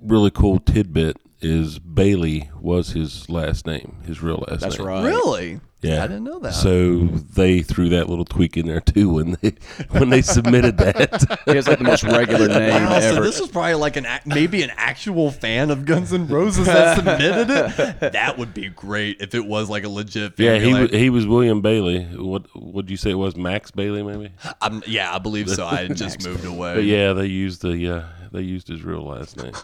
really cool tidbit is Bailey was his last name, his real last name? That's name. right. really? Yeah, I didn't know that. So they threw that little tweak in there too when they when they submitted that. He has like the most regular name Wow, so ever. this was probably like an ac- maybe an actual fan of Guns N' Roses that submitted it. That would be great if it was like a legit. Fan. yeah, Be he like, wa- he was William Bailey. What would you say it was? Max Bailey, maybe. I'm, yeah, I believe so. I had just moved away. But yeah, they used the uh, they used his real last name.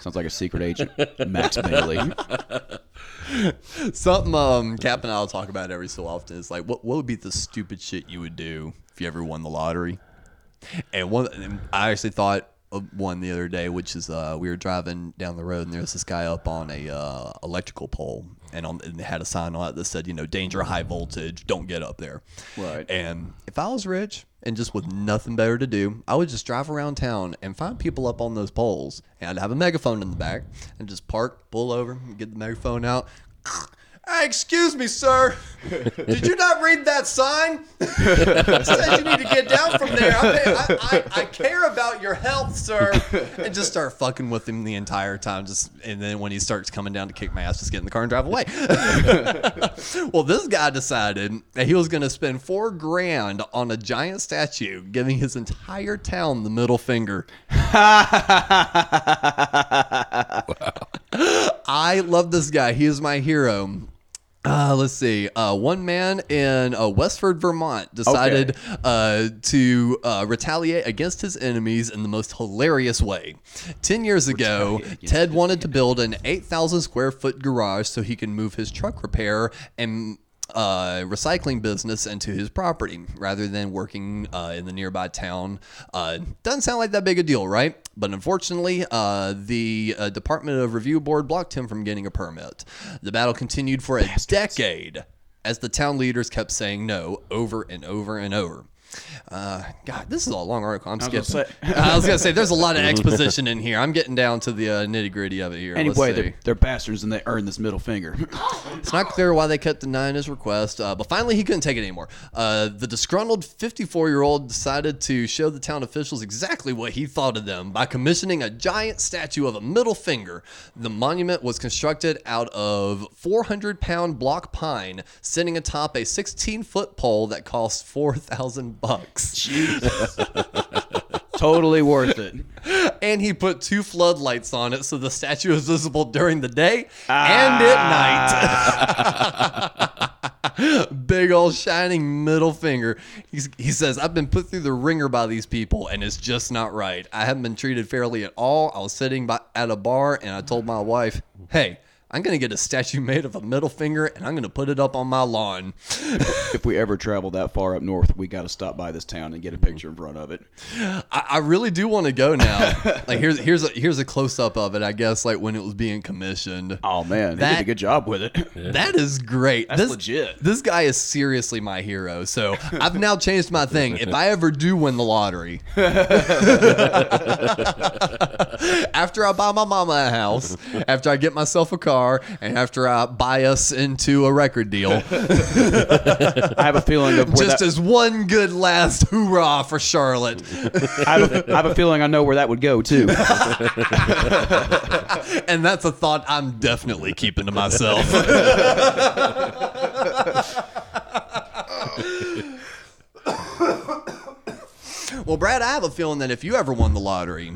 Sounds like a secret agent, Max Bailey. Something um, Cap and I'll talk about every so often is like, what what would be the stupid shit you would do if you ever won the lottery? And one, and I actually thought of one the other day, which is uh, we were driving down the road and there was this guy up on a uh, electrical pole, and on and they had a sign on it that said, you know, danger, high voltage, don't get up there. Right. And if I was rich and just with nothing better to do, I would just drive around town and find people up on those poles, and I'd have a megaphone in the back and just park, pull over, get the megaphone out. Hey, excuse me, sir. Did you not read that sign? It said you need to get down from there. I, I, I, care about your health, sir. And just start fucking with him the entire time. Just and then when he starts coming down to kick my ass, just get in the car and drive away. well, this guy decided that he was going to spend four grand on a giant statue, giving his entire town the middle finger. I love this guy. He is my hero. Uh, let's see. Uh, one man in uh, Westford, Vermont, decided uh, to uh, retaliate against his enemies in the most hilarious way. Ten years ago, Ted wanted to build an 8,000 square foot garage so he can move his truck repair and uh, recycling business into his property rather than working uh, in the nearby town. Uh, doesn't sound like that big a deal, right? But unfortunately, uh, the uh, Department of Review Board blocked him from getting a permit. The battle continued for a decade as the town leaders kept saying no over and over and over. Uh, God, this is a long article. I'm I skipping. gonna I was gonna say there's a lot of exposition in here. I'm getting down to the uh, nitty gritty of it here. Anyway, they're, they're bastards and they earn this middle finger. It's not clear why they kept denying his request, uh, but finally he couldn't take it anymore. Uh, the disgruntled 54 year old decided to show the town officials exactly what he thought of them by commissioning a giant statue of a middle finger. The monument was constructed out of 400 pound block pine, sitting atop a 16 foot pole that cost 4,000 bucks. Jesus. totally worth it. And he put two floodlights on it so the statue is visible during the day and at ah. night. Big old shining middle finger. He's, he says, I've been put through the ringer by these people and it's just not right. I haven't been treated fairly at all. I was sitting by, at a bar and I told my wife, hey, I'm going to get a statue made of a middle finger and I'm going to put it up on my lawn. if we ever travel that far up north, we got to stop by this town and get a mm-hmm. picture in front of it. I, I really do want to go now. like here's here's a here's a close up of it. I guess like when it was being commissioned. Oh man, they That- did a good job with it. That is great. That's this, legit. This guy is seriously my hero. So I've now changed my thing. If I ever do win the lottery, after I buy my mama a house, after I get myself a car, and after I uh, buy us into a record deal, I have a feeling of just that, as one good last hoorah for Charlotte. I, have a, I have a feeling I know where that would go too. and that's a thought I'm definitely keeping to myself. well, Brad, I have a feeling that if you ever won the lottery,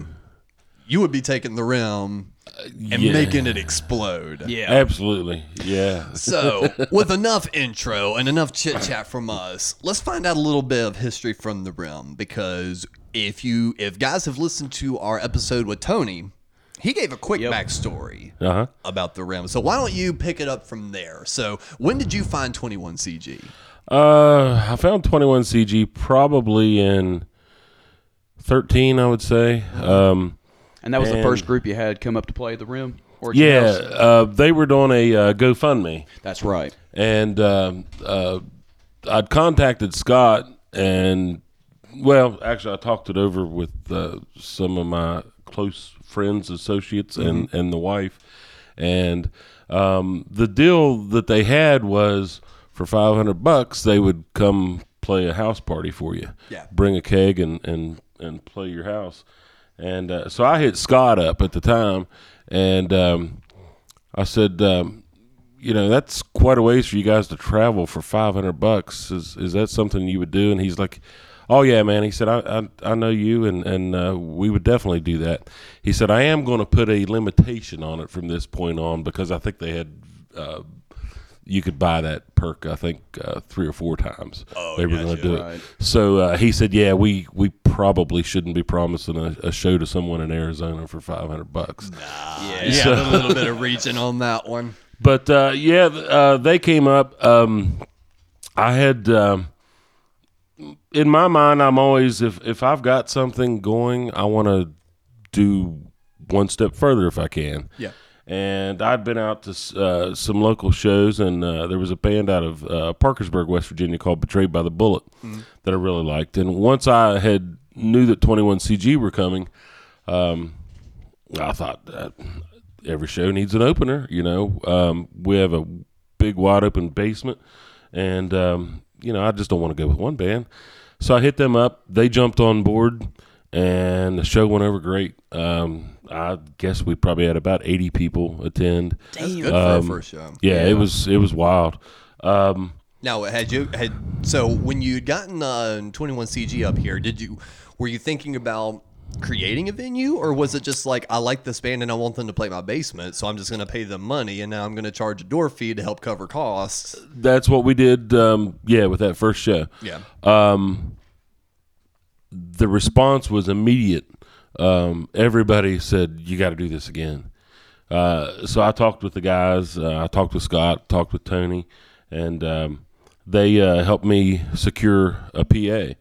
you would be taking the rim and yeah. making it explode. yeah, Absolutely. Yeah. So, with enough intro and enough chit chat from us, let's find out a little bit of history from the rim because if you if guys have listened to our episode with Tony, he gave a quick backstory Uh huh. about the rim. So why don't you pick it up from there? So when did you find 21 CG? Uh, I found 21 CG probably in 13, I would say. Um, and that was the first group you had come up to play the rim. Or yeah, uh, they were doing a uh, GoFundMe. that's right. and um, uh, I'd contacted Scott, and well, actually, I talked it over with uh, some of my close friends, associates, and and the wife, and um, the deal that they had was for five hundred bucks, they would come play a house party for you. Yeah. bring a keg and and and play your house, and uh, so I hit Scott up at the time, and um, I said. Um, you know that's quite a ways for you guys to travel for 500 bucks. Is is that something you would do? And he's like oh yeah man. He said i i, I know you and and uh, we would definitely do that. He said i am going to put a limitation on it from this point on because i think they had uh, you could buy that perk i think uh, three or four times oh, they were going to do Right. it so uh, he said yeah we we probably shouldn't be promising a, a show to someone in arizona for 500 bucks Nah, Yeah, a little bit of reaching on that one. but uh, yeah, uh, they came up. Um, I had um, in my mind, I'm always if if I've got something going, I want to do one step further if I can. Yeah. And I'd been out to uh, some local shows, and uh, there was a band out of uh, Parkersburg, West Virginia, called "Betrayed by the Bullet" that I really liked. And once I had knew that Twenty One CG were coming, um, I thought that every show needs an opener. You know, um, we have a big wide open basement, and um, you know, I just don't want to go with one band. So I hit them up. They jumped on board, and the show went over great. Um, I guess we probably had about eighty people attend. That's good for Um, a first show. Yeah, it was it was wild. Um, Now, had you had so when you would gotten uh, 21 CG up here, did you were you thinking about creating a venue, or was it just like I like this band and I want them to play my basement, so I'm just going to pay them money and now I'm going to charge a door fee to help cover costs? that's what we did. Um, yeah, with that first show. Yeah. um, the response was immediate. Um, everybody said, "You got to do this again." Uh, so I talked with the guys. Uh, I talked with Scott, talked with Tony, and um, they uh, helped me secure a PA.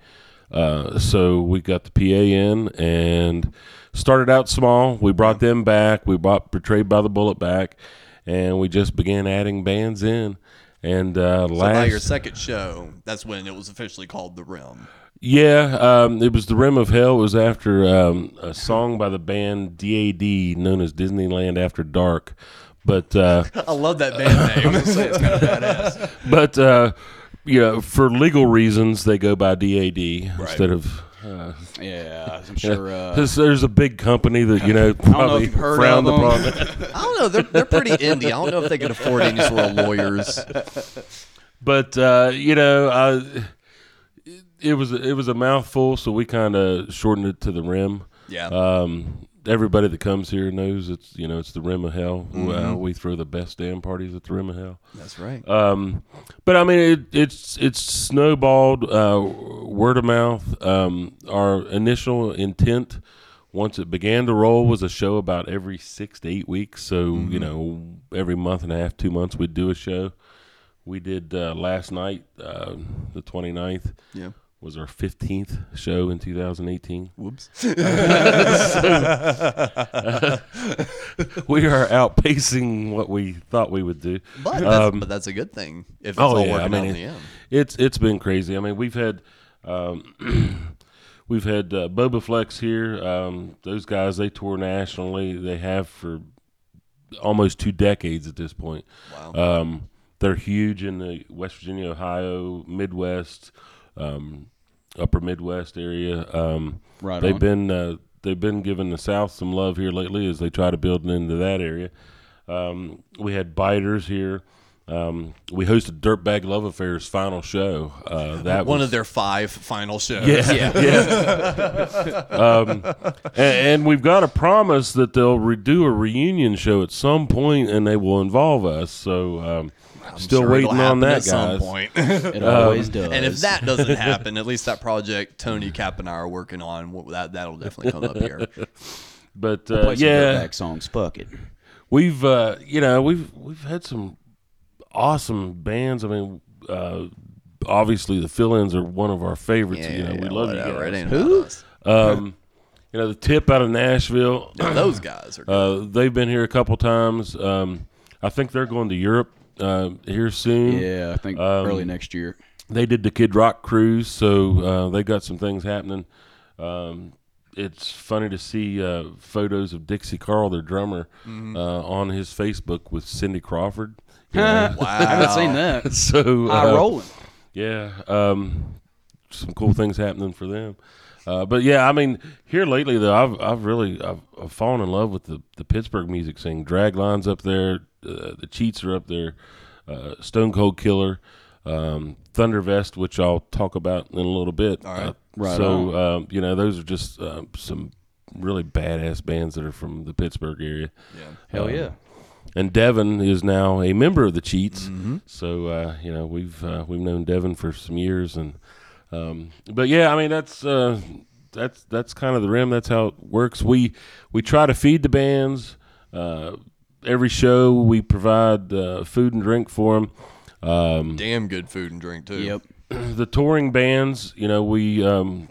Uh, so we got the PA in and started out small. We brought them back. We brought Betrayed by the Bullet back, and we just began adding bands in. And uh, So last by your second show, that's when it was officially called the Rim. Yeah, um, it was the Rim of Hell. It was after um, a song by the band DAD, known as Disneyland After Dark. But uh, I love that band name. Say it's kind of badass. but uh, you know, for legal reasons, they go by DAD instead of. Uh, Yeah, I'm sure. Uh, there's, there's a big company that you know know probably if frowned upon. I don't know. They're, they're pretty indie. I don't know if they could afford any sort of lawyers. but uh, you know, I, it was it was a mouthful, so we kind of shortened it to the rim. Yeah. Um, everybody that comes here knows it's you know it's the rim of hell. Mm-hmm. Uh, we throw the best damn parties at the rim of hell. That's right. Um, but I mean, it, it's it's snowballed uh, word of mouth. Um, our initial intent, once it began to roll, was a show about every six to eight weeks. So Mm-hmm. you know, every month and a half, two months, we'd do a show. We did uh, last night, uh, the 29th. Yeah. Was our 15th show in 2018. Whoops. we are outpacing what we thought we would do. But that's, Um, but that's a good thing if it's Oh all yeah, I mean out it- the end. it's it's been crazy. I mean we've had um, we've had uh, Bobaflex here. Um, those guys they tour nationally. They have for almost two decades at this point. Wow. Um, they're huge in the West Virginia, Ohio, Midwest, um, Upper Midwest area. Um, Right they've on. been uh, they've been giving the South some love here lately as they try to build into that area. Um, we had biters here. Um, we hosted Dirtbag Love Affair's final show. Uh, that One was, of their five final shows. yeah, yeah. um, and, and we've got a promise that they'll redo a reunion show at some point, and they will involve us. So, um, I'm still sure it'll waiting on that, at some guys. point. it always does. And if that doesn't happen, at least that project Tony Cap and I are working on, that that'll definitely come up here. But Play uh, some yeah, Dirtbag songs, fuck it. we've uh, you know we've we've had some awesome bands. I mean, uh, obviously the fill-ins are one of our favorites. Yeah, you know, we yeah, love you whatever, it guys. ain't about us. Um, you know, the tip out of Nashville. Those guys are. Uh, they've been here a couple times. Um, I think they're going to Europe uh, here soon. Yeah, I think Um, early next year. They did the Kid Rock cruise, so uh, they got some things happening. Um, it's funny to see uh, photos of Dixie Carl, their drummer, Mm-hmm. uh, on his Facebook with Cindy Crawford. wow. I haven't seen that. so High uh, rolling. yeah, um, some cool things happening for them. Uh, but yeah, I mean, here lately though, I've I've really I've, I've fallen in love with the, the Pittsburgh music scene. Draglines up there, uh, the Cheats are up there, uh, Stone Cold Killer, um, Thundervest, which I'll talk about in a little bit. All right. Uh, Right So um, you know, those are just um, some really badass bands that are from the Pittsburgh area. Yeah. Hell Um, yeah. and Devin is now a member of the Cheats. Mm-hmm. So uh, you know we've uh, we've known Devin for some years, and um, but yeah, I mean that's uh, that's that's kind of the rim. That's how it works. We we try to feed the bands. Uh, every show we provide uh, food and drink for them. Um, Damn good food and drink too. Yep. the touring bands, you know, we um,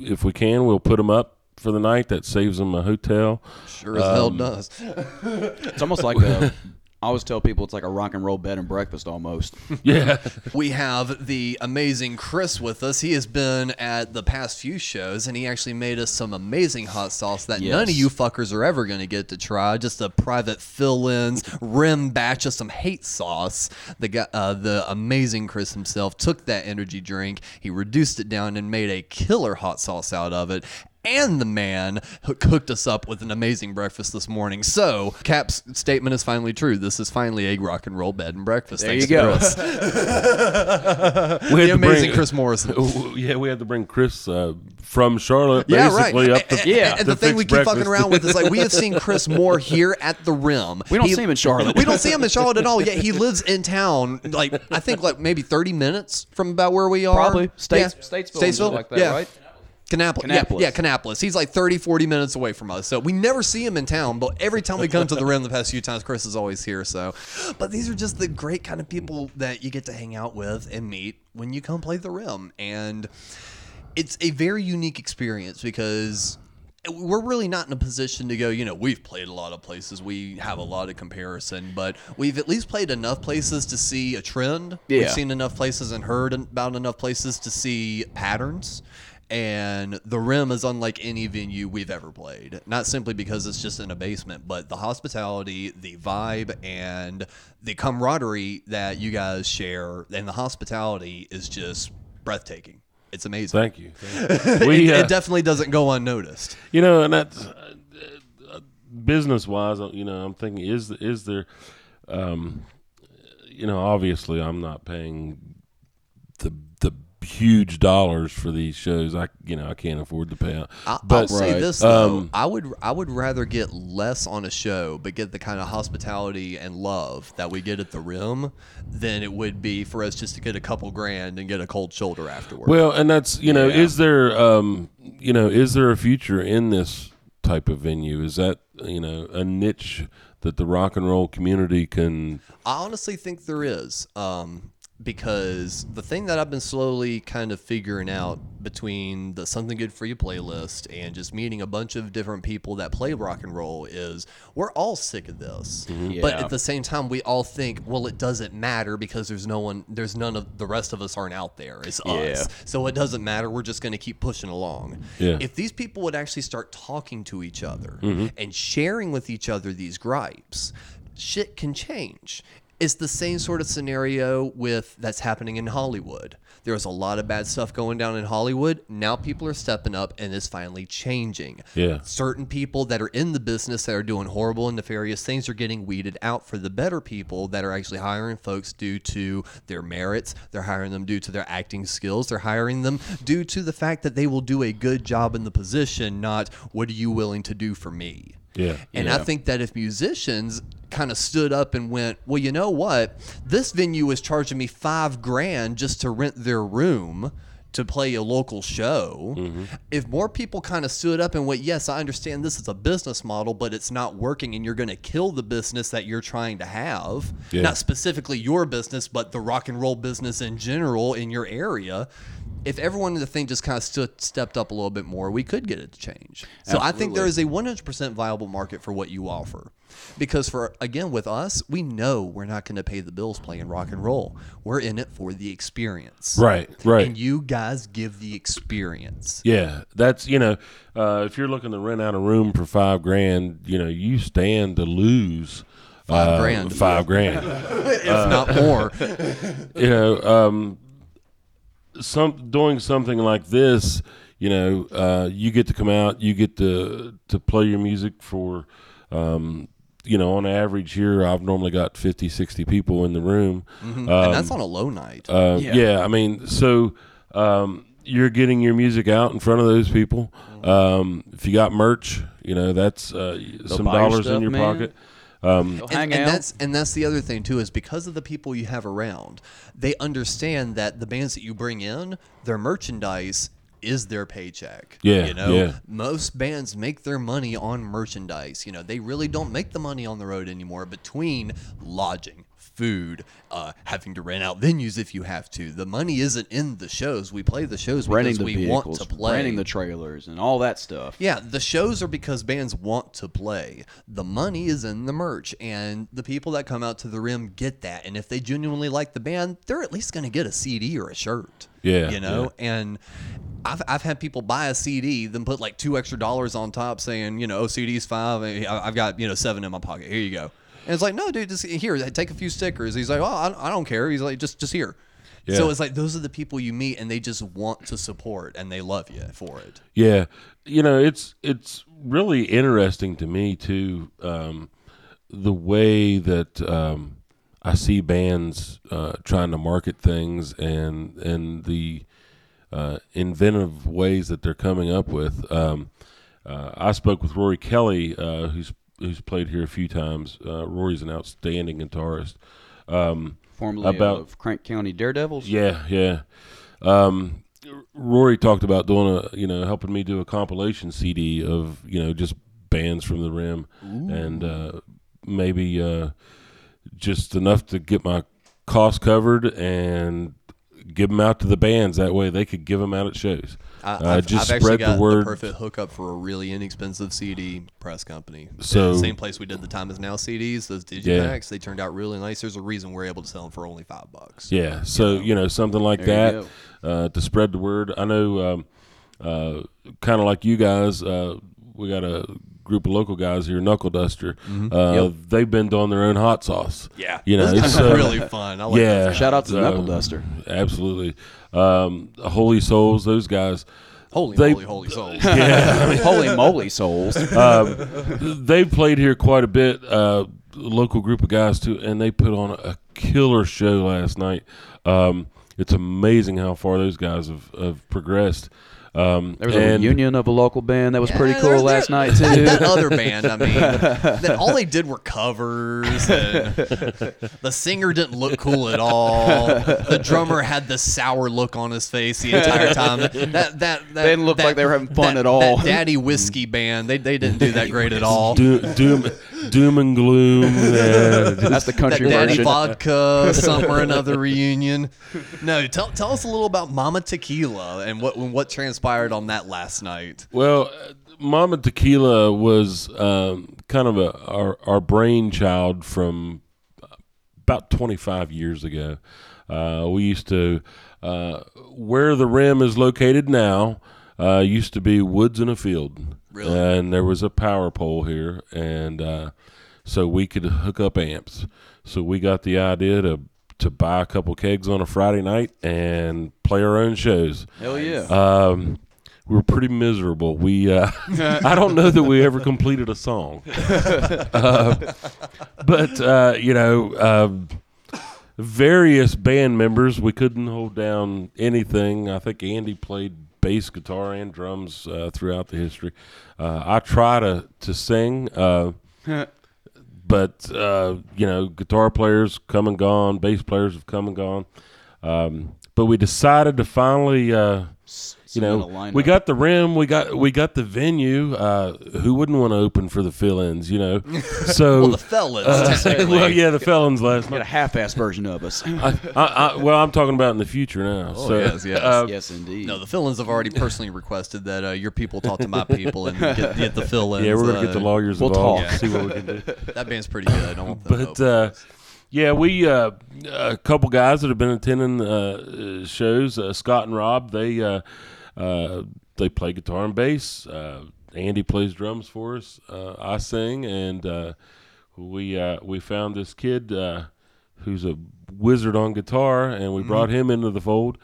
if we can, we'll put them up for the night. That saves them a hotel. Sure as hell Um, does. It's almost like a. I always tell people it's like a rock and roll bed and breakfast almost. Yeah, We have the amazing Chris with us. He has been at the past few shows, and he actually made us some amazing hot sauce that none of you fuckers are ever going to get to try. Just a private fill-ins, rim batch of some hate sauce. The guy, uh, the amazing Chris himself took that energy drink, he reduced it down, and made a killer hot sauce out of it. And the man who cooked us up with an amazing breakfast this morning. So, Cap's statement is finally true. This is finally a rock and roll bed and breakfast. There Thanks you to go. Chris. we the amazing Chris Morrison. Yeah, we had to bring Chris uh, from Charlotte, Yeah, right. up to And- Yeah. And, the thing we fix keep fucking around with is like we have seen Chris Moore here at the rim. We don't see him in Charlotte. We don't see him in Charlotte at all. Yet he lives in town. Like I think like maybe thirty minutes from about where we are. Probably. States- yeah. Statesville and shit like that, yeah. right? Kannapolis. Yeah, yeah, Kannapolis. He's like 30, 40 minutes away from us. So we never see him in town, but every time we come to the rim the past few times, Chris is always here. So, but these are just the great kind of people that you get to hang out with and meet when you come play the rim. And it's a very unique experience because we're really not in a position to go, you know, we've played a lot of places. We have a lot of comparison, but we've at least played enough places to see a trend. We've seen enough places and heard about enough places to see patterns. And the Rim is unlike any venue we've ever played. Not simply because it's just in a basement, but the hospitality, the vibe, and the camaraderie that you guys share, and the hospitality is just breathtaking. It's amazing. Thank you. it, We, uh, it definitely doesn't go unnoticed. You know, and that's uh, business wise. You know, I'm thinking is is there, um, you know, obviously I'm not paying the the huge dollars for these shows. I you know I can't afford to pay out. I'll, but I'll say this though, um, I would I would rather get less on a show, but get the kind of hospitality and love that we get at the Rim, than it would be for us just to get a couple grand and get a cold shoulder afterwards. Well, and that's you know, is there um, you know, is there a future in this type of venue? Is that you know a niche that the rock and roll community can? I honestly think there is. Um, because the thing that I've been slowly kind of figuring out between the Something Good For You playlist and just meeting a bunch of different people that play rock and roll is we're all sick of this. But Yeah. at the same time, we all think, well, it doesn't matter because there's no one, there's none of the rest of us aren't out there. It's Yeah. us. So it doesn't matter. We're just going to keep pushing along. Yeah. If these people would actually start talking to each other Mhm. and sharing with each other these gripes, shit can change. It's the same sort of scenario with that's happening in Hollywood. There's a lot of bad stuff going down in Hollywood. Now people are stepping up and it's finally changing. Yeah. Certain people that are in the business that are doing horrible and nefarious things are getting weeded out for the better people that are actually hiring folks due to their merits. They're hiring them due to their acting skills. They're hiring them due to the fact that they will do a good job in the position, not what are you willing to do for me? Yeah. And I think that if musicians kind of stood up and went, well, you know what? This venue is charging me five grand just to rent their room to play a local show. Mm-hmm. If more people kind of stood up and went, yes, I understand this is a business model, but it's not working and you're going to kill the business that you're trying to have, Yeah. not specifically your business, but the rock and roll business in general in your area. If everyone in the thing just kind of stood, stepped up a little bit more, we could get it to change. So I think there is a 100% viable market for what you offer. Because for again with us, we know we're not going to pay the bills playing rock and roll. We're in it for the experience. Right, right. And you guys give the experience. Yeah, that's you know, uh, if you're looking to rent out a room for five grand, you know, you stand to lose Five uh, grand. five grand, if not more. you know, um, some doing something like this, you know, uh, you get to come out, you get to to play your music for, um, you know, on average here, I've normally got 50, 60 people in the room, Mhm. Um, and that's on a low night. uh, Yeah. yeah. I mean, so um, you're getting your music out in front of those people. Mm-hmm. Um, if you got merch, you know that's uh, some dollars stuff, in your man. pocket. Um, and, and that's and that's the other thing too is because of the people you have around, they understand that the bands that you bring in, their merchandise is their paycheck. Yeah, you know, yeah. most bands make their money on merchandise. You know, they really don't make the money on the road anymore between lodging. Food, uh, having to rent out venues if you have to. The money isn't in the shows. We play the shows renting because the we vehicles, want to play. renting the trailers, and all that stuff. Yeah, the shows are because bands want to play. The money is in the merch, and the people that come out to the rim get that. And if they genuinely like the band, they're at least going to get a CD or a shirt. Yeah, you know. And I've I've had people buy a CD, then put like two extra dollars on top, saying, you know, oh, CD's five. I've got you know seven in my pocket. Here you go. And it's like, no, dude, just here, take a few stickers. He's like, oh, I, I don't care. He's like, just just here. So it's like those are the people you meet, and they just want to support, and they love you for it. Yeah, you know, it's it's really interesting to me too, um, the way that um, I see bands uh, trying to market things and and the uh, inventive ways that they're coming up with. Um, uh, I spoke with Rory Kelly, uh, who's who's played here a few times. Uh, Rory's an outstanding guitarist. Um, Formerly about of Crank County Daredevils. yeah, yeah. Um, Rory talked about doing a, you know, helping me do a compilation CD of, you know, just bands from the rim, and uh, maybe uh, just enough to get my costs covered and give them out to the bands. That way, they could give them out at shows. I, Uh, I've, just I've actually spread got the word. perfect hookup for a really inexpensive CD press company. So- the same place we did the Time Is Now CDs, those digipacks, they turned out really nice. There's a reason we're able to sell them for only five bucks. Yeah, so you know something like There that uh, to spread the word. I know, um, uh, kind of like you guys, uh, we got a group of local guys here, Knuckle Duster. Uh, They've been doing their own hot sauce. Mm-hmm. Yeah. you know, Those guys so- really fun. I like yeah, those Shout out to so- Knuckle Duster. Absolutely, um, Holy Souls. Those guys. Holy They- moly, holy souls. Holy moly, souls! They've played here quite a bit. Uh, local group of guys too, and they put on a killer show last night. Um, it's amazing how far those guys have, have progressed. Um, There was a and- reunion of a local band that was pretty cool there's- last there- night too. That, that other band, I mean, that all they did were covers. And the singer didn't look cool at all. The drummer had the sour look on his face the entire time. That that, that They didn't look that- like they were having fun that- at all. That Daddy Whiskey band, they they didn't do that great at all. doom, doom, doom and gloom. Yeah, That's the That country Daddy version. Vodka, something or another reunion. No, tell tell us a little about Mama Tequila and what what transpired on that last night. Well, uh, Mama Tequila was um, kind of a our, our brainchild from about 25 years ago. Uh, we used to uh, where the rim is located now. Uh, used to be woods in a field, Really? and there was a power pole here, and uh, so we could hook up amps. So we got the idea to to buy a couple kegs on a Friday night and play our own shows. Hell yeah! Um, we were pretty miserable. We, uh, I don't know that we ever completed a song, uh, but uh, you know, um various band members. We couldn't hold down anything. I think Andy played bass guitar and drums uh, throughout the history. Uh, I try to to sing. Uh, but uh, you know, guitar players come and gone, bass players have come and gone. Um, but we decided to finally, uh, you know, we got the rim, we got we got the venue. Uh, who wouldn't want to open for the fill-ins? You know, so Well, the fellas, technically. well, yeah, the felons last Got a half-ass version of us. I, I, I, well, I'm talking about in the future now. Oh, so, yes, yes. uh, yes, indeed. No, the fill-ins have already personally requested that uh, your people talk to my people and get, get the fill-ins. yeah, we're gonna uh, get the lawyers we'll involved, talk. see what we can do. That band's pretty good. I want the but uh, yeah, we uh, a couple guys that have been attending uh, uh, shows. Uh, Scott and Rob, they uh, they play guitar and bass. Uh, Andy plays drums for us. Uh, I sing, and uh, we uh, we found this kid uh, who's a wizard on guitar, and we brought him into the fold.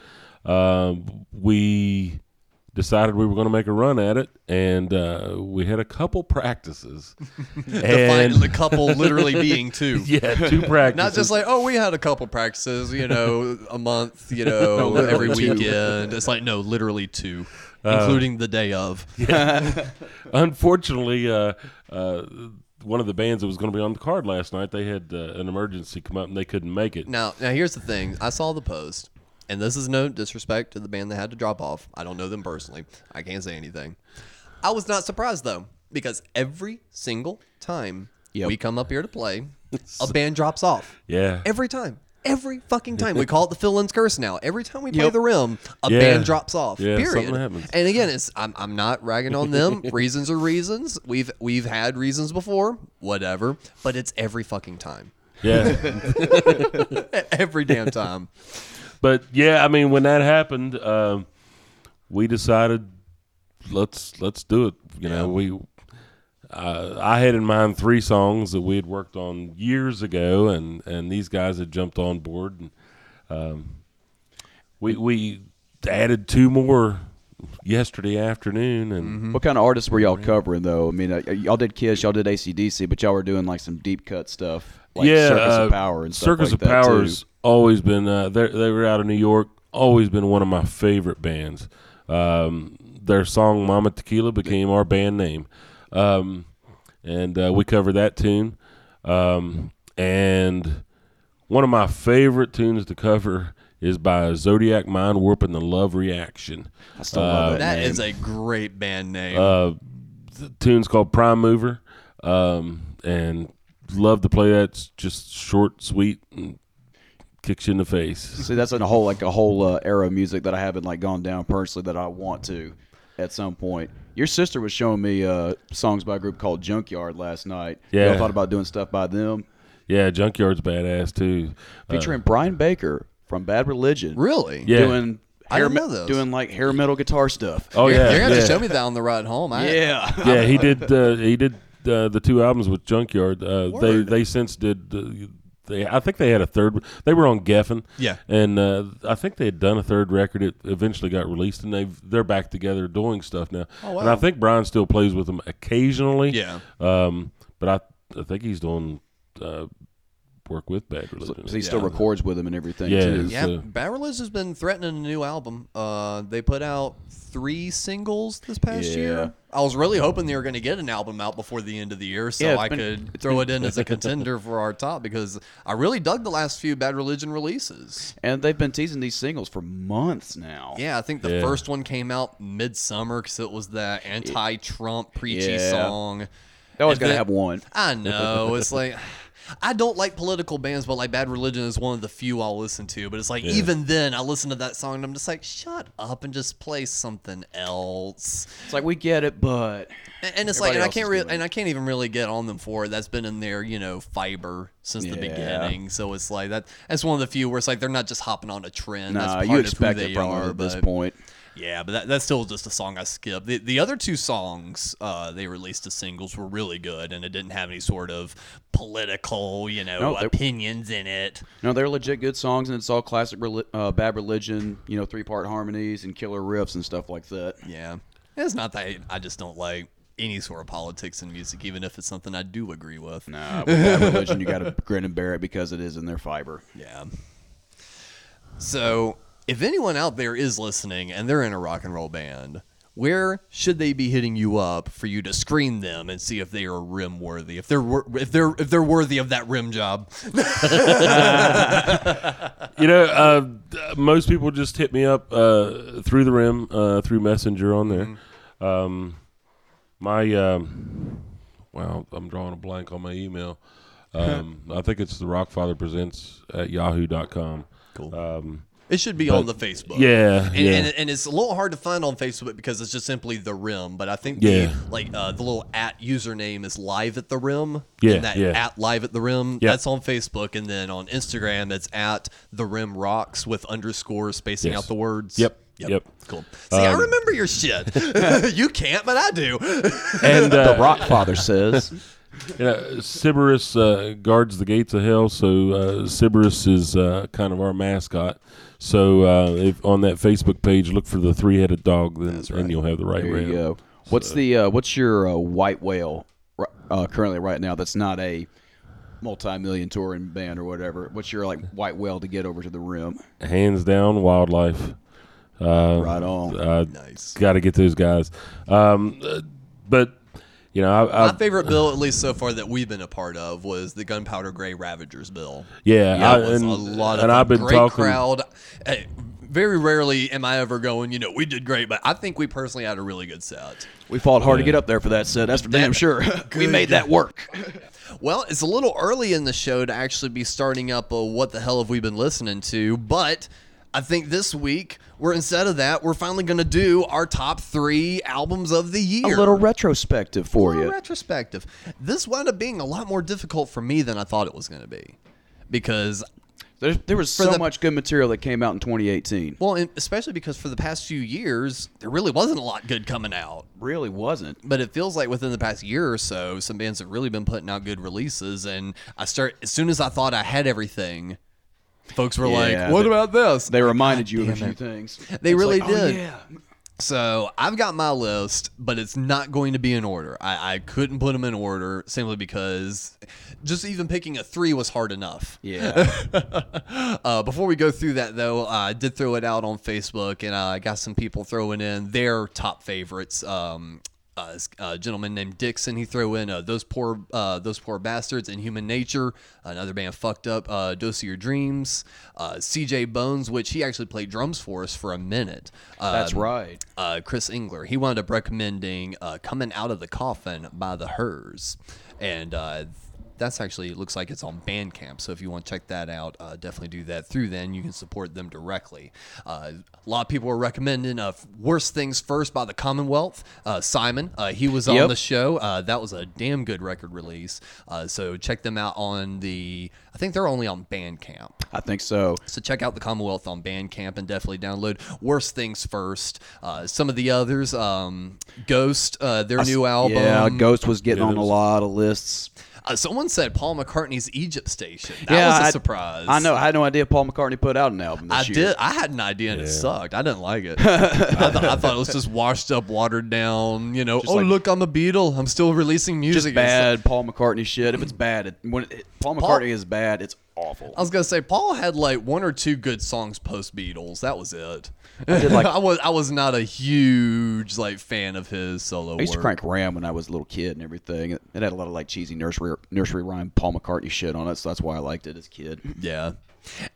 Um we decided we were going to make a run at it, and uh, we had a couple practices. Define the couple literally being two. yeah, two practices. Not just like, oh, we had a couple practices, you know, a month, you know, literally every two. weekend. It's like, no, literally two, Uh, including the day of. Unfortunately, uh, uh, one of the bands that was going to be on the card last night, they had uh, an emergency come up and they couldn't make it. Now, now here's the thing. I saw the post, and this is no disrespect to the band that had to drop off. I don't know them personally. I can't say anything. I was not surprised though, because every single time Yep. we come up here to play, a band drops off. Yeah. Every time. Every fucking time. We call it the fill-ins curse now. Every time we play Yep. the rim, a Yeah. band drops off. Yeah, period. something happens. And again, it's I'm, I'm not ragging on them. reasons are reasons. We've we've had reasons before, whatever. But it's every fucking time. Yeah. Every damn time. But yeah, I mean, when that happened, um, we decided let's let's do it. You know, we uh, I had in mind three songs that we had worked on years ago, and and these guys had jumped on board, and um, we we added two more yesterday afternoon, and What kind of artists were y'all covering though? I mean, uh, y'all did Kiss, y'all did ACDC, but y'all were doing like some deep cut stuff, like yeah, Circus uh, of Power and stuff Circus like of that Power's too. always been. Uh, they they were out of New York. Always been one of my favorite bands. Um, their song "Mama Tequila" became our band name, um, and uh, we covered that tune. Um, and one of my favorite tunes to cover is by Zodiac Mindwarp and the Love Reaction. I still love that. That name. is a great band name. Uh, the tune's called Prime Mover, um, and love to play that. It's just short, sweet, and kicks you in the face. See, that's a whole like a whole uh, era of music that I haven't like gone down personally that I want to at some point. Your sister was showing me uh, songs by a group called Junkyard last night. Yeah. all thought about doing stuff by them, Yeah, Junkyard's badass too. Uh, featuring Brian Baker from Bad Religion. Really? Yeah. doing I hair didn't know those. doing like hair metal guitar stuff. oh yeah, You're gonna yeah. to show me that on the ride home. I, yeah. yeah, he did. Uh, he did uh, the two albums with Junkyard. Uh, they Word. they since did. Uh, they I think they had a third. They were on Geffen. Yeah. and uh, I think they had done a third record. It eventually got released, and they they're back together doing stuff now. Oh, And I think Brian still plays with them occasionally. Yeah. Um, but I I think he's doing uh, work with Bad Religion. So he still Yeah. records with them and everything Yeah. too. Yeah, So- Bad Religion's been threatening a new album. Uh, they put out three singles this past Yeah. year. I was really hoping they were going to get an album out before the end of the year, so Yeah, I been- could throw been- it in as a contender for our top because I really dug the last few Bad Religion releases. And they've been teasing these singles for months now. Yeah, I think the Yeah. first one came out midsummer because it was that anti-Trump preachy Yeah. song. They always And got to have one. I know. It's like I don't like political bands, but like Bad Religion is one of the few I'll listen to. But it's like even then, I listen to that song and I'm just like, shut up and just play something else. It's like we get it, but And, and it's Everybody like, and I can't is really, and I can't even really get on them for it. That's been in their, you know, fiber since the beginning. So it's like that. That's one of the few where it's like they're not just hopping on a trend. nah, that's part you of expect who it from are, at this but- point. Yeah, but that, that's still just a song I skipped. The, the other two songs uh, they released as singles were really good, and it didn't have any sort of political, you know, No, opinions in it. No, they're legit good songs, and it's all classic uh, Bad Religion, you know, three part harmonies and killer riffs and stuff like that. Yeah, it's not that I, I just don't like any sort of politics in music, even if it's something I do agree with. Nah, with Bad Religion, you got to grin and bear it because it is in their fiber. Yeah. So, if anyone out there is listening and they're in a rock and roll band, where should they be hitting you up for you to screen them and see if they are rim worthy? If they're wor- if they're if they're worthy of that rim job. you know, uh, most people just hit me up uh, through the rim, uh, through Messenger on there. Mm-hmm. Um, my, um, well, I'm drawing a blank on my email. Um, I think it's the Rockfather Presents at yahoo.com. Cool. Um, It should be But- on the Facebook. yeah, and, yeah. And, and it's a little hard to find on Facebook because it's just simply the rim. But I think Yeah. the like uh, the little at username is live at the rim. Yeah, and that yeah. at live at the rim. Yeah. That's on Facebook, and then on Instagram it's at the rim rocks with underscores spacing Yes. out the words. Yep, yep. Cool. See, I Um, remember your shit. you can't, but I do. and uh, The Rockfather says, Yeah, Cerberus uh, guards the gates of hell, so uh, Cerberus is uh, kind of our mascot. So uh, if on that Facebook page, look for the three-headed dog, then and you'll have the right there you go. What's the uh, what's your uh, white whale uh, currently right now? That's not a multi-million touring band or whatever. What's your like white whale to get over to the rim? Hands down, wildlife. Uh, Right on. Uh, Nice. Got to get those guys. Um, uh, but you know, I, I, My favorite bill, at least so far that we've been a part of, was the Gunpowder Gray Ravagers bill. Yeah, that I- was and- a lot of and fun. I've been great talking- crowd. Hey, very rarely am I ever going. You know, we did great, but I think we personally had a really good set. We fought hard to get up there for that set. That's for damn sure. we made that work. Well, it's a little early in the show to actually be starting up a what the hell have we been listening to, but I think this week we're instead of that, we're finally going to do our top three albums of the year. A little retrospective for little you. retrospective. This wound up being a lot more difficult for me than I thought it was going to be, because There, there was so the- much good material that came out in 2018. well, and especially because for the past few years there really wasn't a lot good coming out. Really wasn't. But it feels like within the past year or so, some bands have really been putting out good releases. And I start as soon as I thought I had everything, folks were Yeah, like, "What they- about this?" They reminded you of a damn few it. things. They It's really like, oh, did. yeah. So I've got my list, but it's not going to be in order. I, I couldn't put them in order simply because just even picking a three was hard enough. Yeah. uh, before we go through that, though, I did throw it out on Facebook, and I got some people throwing in their top favorites. Um, uh, this, uh, gentleman named Dixon, he threw in uh, those poor, uh, those poor bastards in Human Nature. Another band fucked up, uh, Dose of Your Dreams. Uh, C.J. Bones, which he actually played drums for us for a minute. That's Um, right. uh, Chris Engler. He wound up recommending uh, "Coming Out of the Coffin" by the Hers, and uh, that's actually it looks like it's on Bandcamp. So if you want to check that out, uh, definitely do that through. Then you can support them directly. Uh, a lot of people are recommending uh, "Worst Things First by the Commonwealth. Uh, Simon, uh, he was on Yep. the show. Uh, that was a damn good record release. Uh, so check them out on the. I think they're only on Bandcamp. I think so. So check out the Commonwealth on Bandcamp and definitely download Worst Things First. Uh, some of the others, um, Ghost, uh, their new album. Yeah, Ghost was getting Yeah, on that a lot of lists. Uh, someone said Paul McCartney's Egypt Station. That yeah, was a I- surprise. I know. I had no idea Paul McCartney put out an album this I year. did. I had an idea and it sucked. I didn't like it. I, th- I thought it was just washed up, watered down. You know, Just oh like- look, I'm a Beatle. I'm still releasing music. Just bad Paul McCartney shit. If it's bad, it, when it, Paul Paul- McCartney is bad, it's awful. I was gonna say Paul had like one or two good songs post Beatles. That was it. I did like- I was I was not a huge like fan of his solo I used to crank Ram when I was a little kid and everything. It, it had a lot of like cheesy nursery nursery rhyme Paul McCartney shit on it, so that's why I liked it as a kid. Yeah.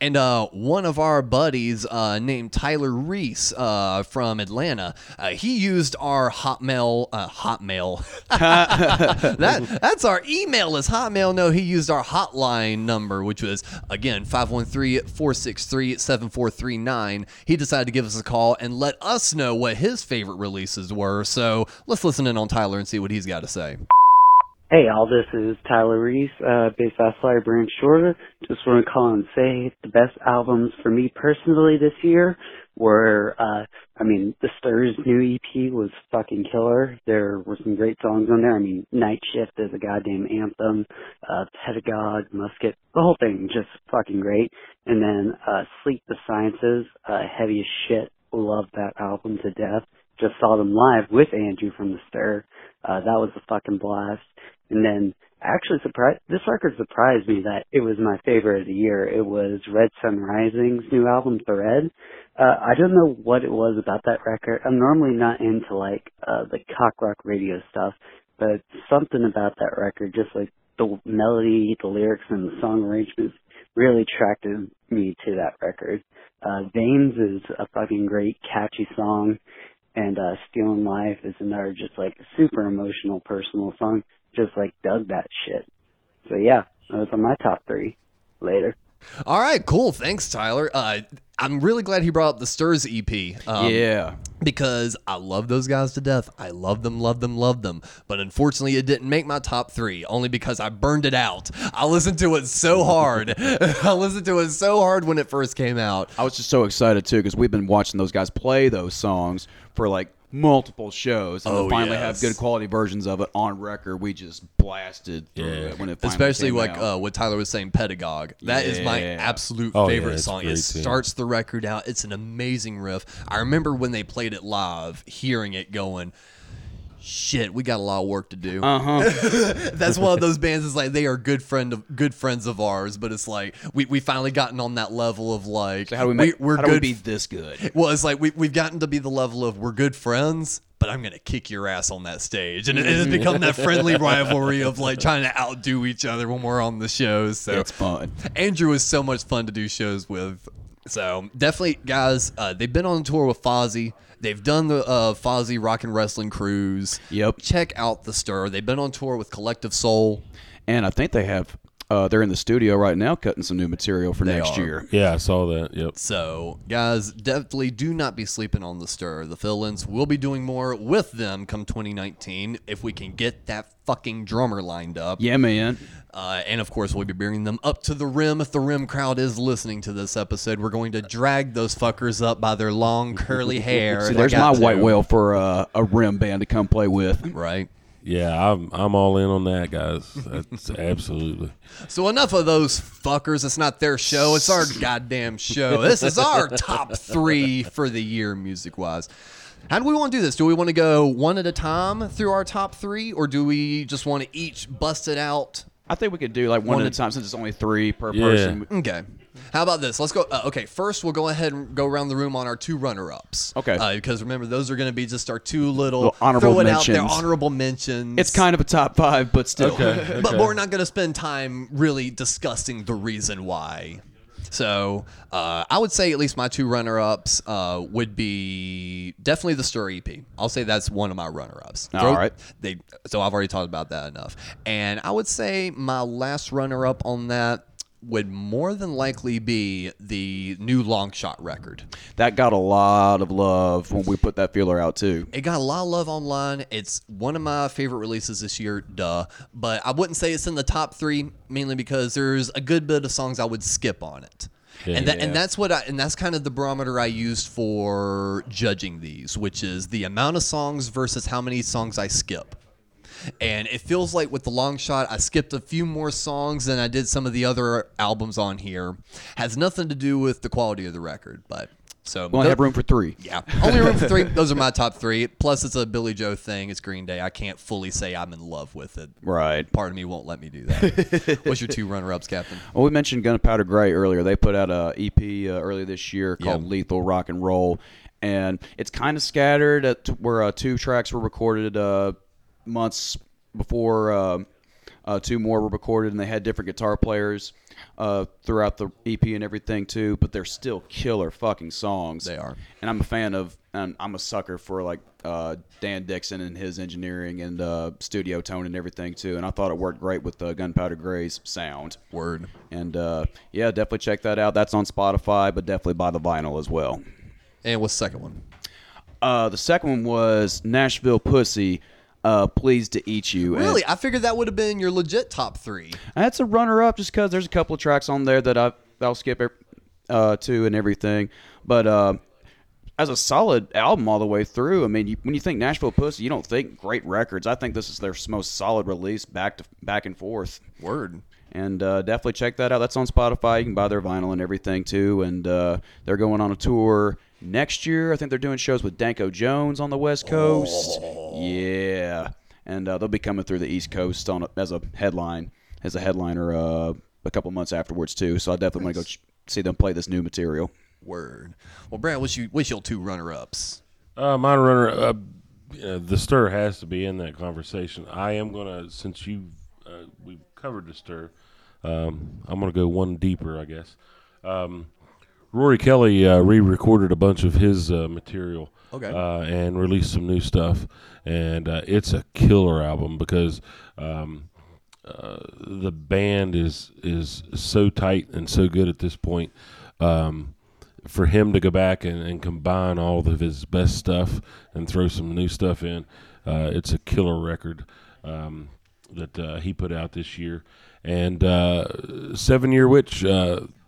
And uh, one of our buddies uh, named Tyler Reese uh, from Atlanta, uh, he used our Hotmail. Uh, Hotmail. that that's our email is Hotmail. No, he used our hotline number, which was again 513-463-7439. He decided to give us a call and let us know what his favorite releases were. So let's listen in on Tyler and see what he's got to say. Hey, all this is Tyler Reese, uh, based out of Flowery Branch, Georgia. Just want to call and say the best albums for me personally this year were, uh, I mean, The Stir's new EP was fucking killer. There were some great songs on there. I mean, Night Shift is a goddamn anthem, uh, Pedagogue, Musket, the whole thing just fucking great. And then, uh, Sleep the Sciences, uh, heavy as shit. Love that album to death. Just saw them live with Andrew from The Stir. Uh, that was a fucking blast. And then actually surprised, this record surprised me that it was my favorite of the year. It was Red Sun Rising's new album, Thread. Uh, I don't know what it was about that record. I'm normally not into like, uh, the cock rock radio stuff, but something about that record, just like the melody, the lyrics, and the song arrangements really attracted me to that record. Uh, Veins is a fucking great, catchy song and uh Stealing Life is another just like super emotional personal song. Just like dug that shit. So yeah, those are my top three. Later. All right, cool. Thanks, Tyler. Uh, I'm really glad he brought up the Stirs EP. Um, yeah. Because I love those guys to death. I love them, love them, love them. But unfortunately, it didn't make my top three, only because I burned it out. I listened to it so hard. I listened to it so hard when it first came out. I was just so excited too because we've been watching those guys play those songs for like multiple shows, and Oh, to finally yes. have good quality versions of it on record. We just blasted through it when it finally Especially came like out. uh, what Tyler was saying, Pedagogue. That is my absolute Oh, favorite it's song. It too. starts the record out. It's an amazing riff. I remember when they played it live, hearing it going, shit, we got a lot of work to do. Uh huh. That's one of those bands. Is like they are good friend of good friends of ours, but it's like we, we finally gotten on that level of like So how do we make? we're how good. we be this good? well, it's like we we've gotten to be the level of we're good friends, but I'm gonna kick your ass on that stage, and it, it has become that friendly rivalry of like trying to outdo each other when we're on the shows. So It's fun. Andrew is so much fun to do shows with. So definitely, guys, uh, they've been on tour with Fozzy. They've done the uh, Fozzy Rock and Wrestling Cruise. Yep. Check out the Stir. They've been on tour with Collective Soul. And I think they have. Uh, they're in the studio right now cutting some new material for They next are. year. Yeah, I saw that. Yep. So, guys, definitely do not be sleeping on the stir. The fill-ins will be doing more with them come 2019 if we can get that fucking drummer lined up. Yeah, man. Uh, and of course, we'll be bringing them up to the rim. If the rim crowd is listening to this episode, we're going to drag those fuckers up by their long curly hair. See, They there's my got to. white whale for uh, a rim band to come play with. Right. Yeah, I'm I'm all in on that, guys. That's absolutely. So enough of those fuckers. It's not their show. It's our goddamn show. This is our top three for the year, music wise. How do we want to do this? Do we want to go one at a time through our top three, or do we just want to each bust it out? I think we could do like one, One at at- a time since it's only three per Yeah. person. Okay. How about this? Let's go. Uh, okay, first we'll go ahead and go around the room on our two runner-ups. Okay. Uh, because remember, those are going to be just our two little, Little honorable throw it out there, mentions. honorable mentions. It's kind of a top five, but still. Okay. but we're not going to spend time really discussing the reason why. So uh, I would say at least my two runner-ups uh, would be definitely the Stir EP. I'll say that's one of my runner-ups. All right. They so I've already talked about that enough, and I would say my last runner-up on that would more than likely be the new Longshot record. That got a lot of love when we put that feeler out too. It got a lot of love online. It's one of my favorite releases this year, duh. But I wouldn't say it's in the top three, mainly because there's a good bit of songs I would skip on it. and that, and that's what I and that's kind of the barometer I used for judging these, which is the amount of songs versus how many songs I skip. And it feels like with the Longshot, I skipped a few more songs than I did some of the other albums on here. Has nothing to do with the quality of the record, but so We only have room for three. yeah, only room for three. Those are my top three. Plus, it's a Billie Joe thing. It's Green Day. I can't fully say I'm in love with it. Right. Part of me won't let me do that. What's your two runner-ups, Captain? Well, we mentioned Gunpowder Gray earlier. They put out a EP uh, earlier this year called Yeah. Lethal Rock and Roll, and it's kind of scattered. At where uh, two tracks were recorded uh, months before, uh, uh, two more were recorded, and they had different guitar players uh, throughout the EP and everything too. But they're still killer fucking songs. They are. and I'm a fan of. And I'm a sucker for like uh, Dan Dixon and his engineering and uh, studio tone and everything too. And I thought it worked great with uh, Gunpowder Gray's sound. Word. And uh, yeah, definitely check that out. That's on Spotify, but definitely buy the vinyl as well. And what's the second one? Uh, the second one was Nashville Pussy. Uh, pleased to eat you. And Really, I figured that would have been your legit top three. that's a runner-up just because there's a couple of tracks on there that I I'll skip uh, to and everything. But uh, as a solid album all the way through, I mean, you, when you think Nashville Pussy, you don't think great records. I think this is their most solid release, back to back and forth. Word. And uh, definitely check that out. That's on Spotify. You can buy their vinyl and everything too. And uh, they're going on a tour next year. I think they're doing shows with Danko Jones on the West Coast. Yeah, and uh, they'll be coming through the East Coast on a, as a headline, as a headliner, uh, a couple months afterwards too. So I definitely want to go ch- see them play this new material. Word. Well, Brad, what's you what's your two runner-ups? Uh, my runner, uh, uh, the stir has to be in that conversation. I am gonna, since you uh, we've covered the stir, um, I'm gonna go one deeper, I guess. Um, Rory Kelly uh, re-recorded a bunch of his uh, material, Okay. uh, and released some new stuff, and uh, it's a killer album because um, uh, the band is is so tight and so good at this point. Um, for him to go back and, and combine all of his best stuff and throw some new stuff in, uh, it's a killer record um, that uh, he put out this year. And uh, Seven Year Witch,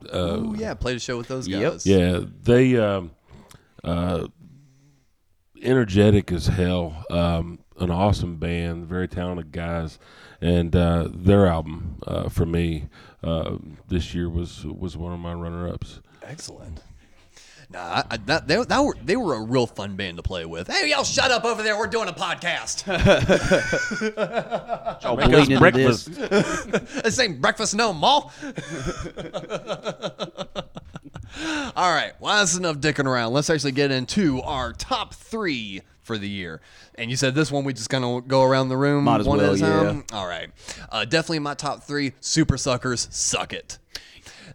uh, uh, Oh yeah, played a show with those guys. yeah, they um, uh, energetic as hell. Um, an awesome band, very talented guys, and uh, their album uh, for me uh, this year was was one of my runner ups. Excellent. Nah, I, I, that, they, that were, they were a real fun band to play with. Hey, y'all, shut up over there. We're doing a podcast. Y'all Make us breakfast. this. this ain't breakfast no more. All right, well, that's enough dicking around. Let's actually get into our top three for the year. And you said this one we just gonna go around the room Might as one well, at a time. yeah. All right, uh, definitely my top three. Supersuckers, suck it.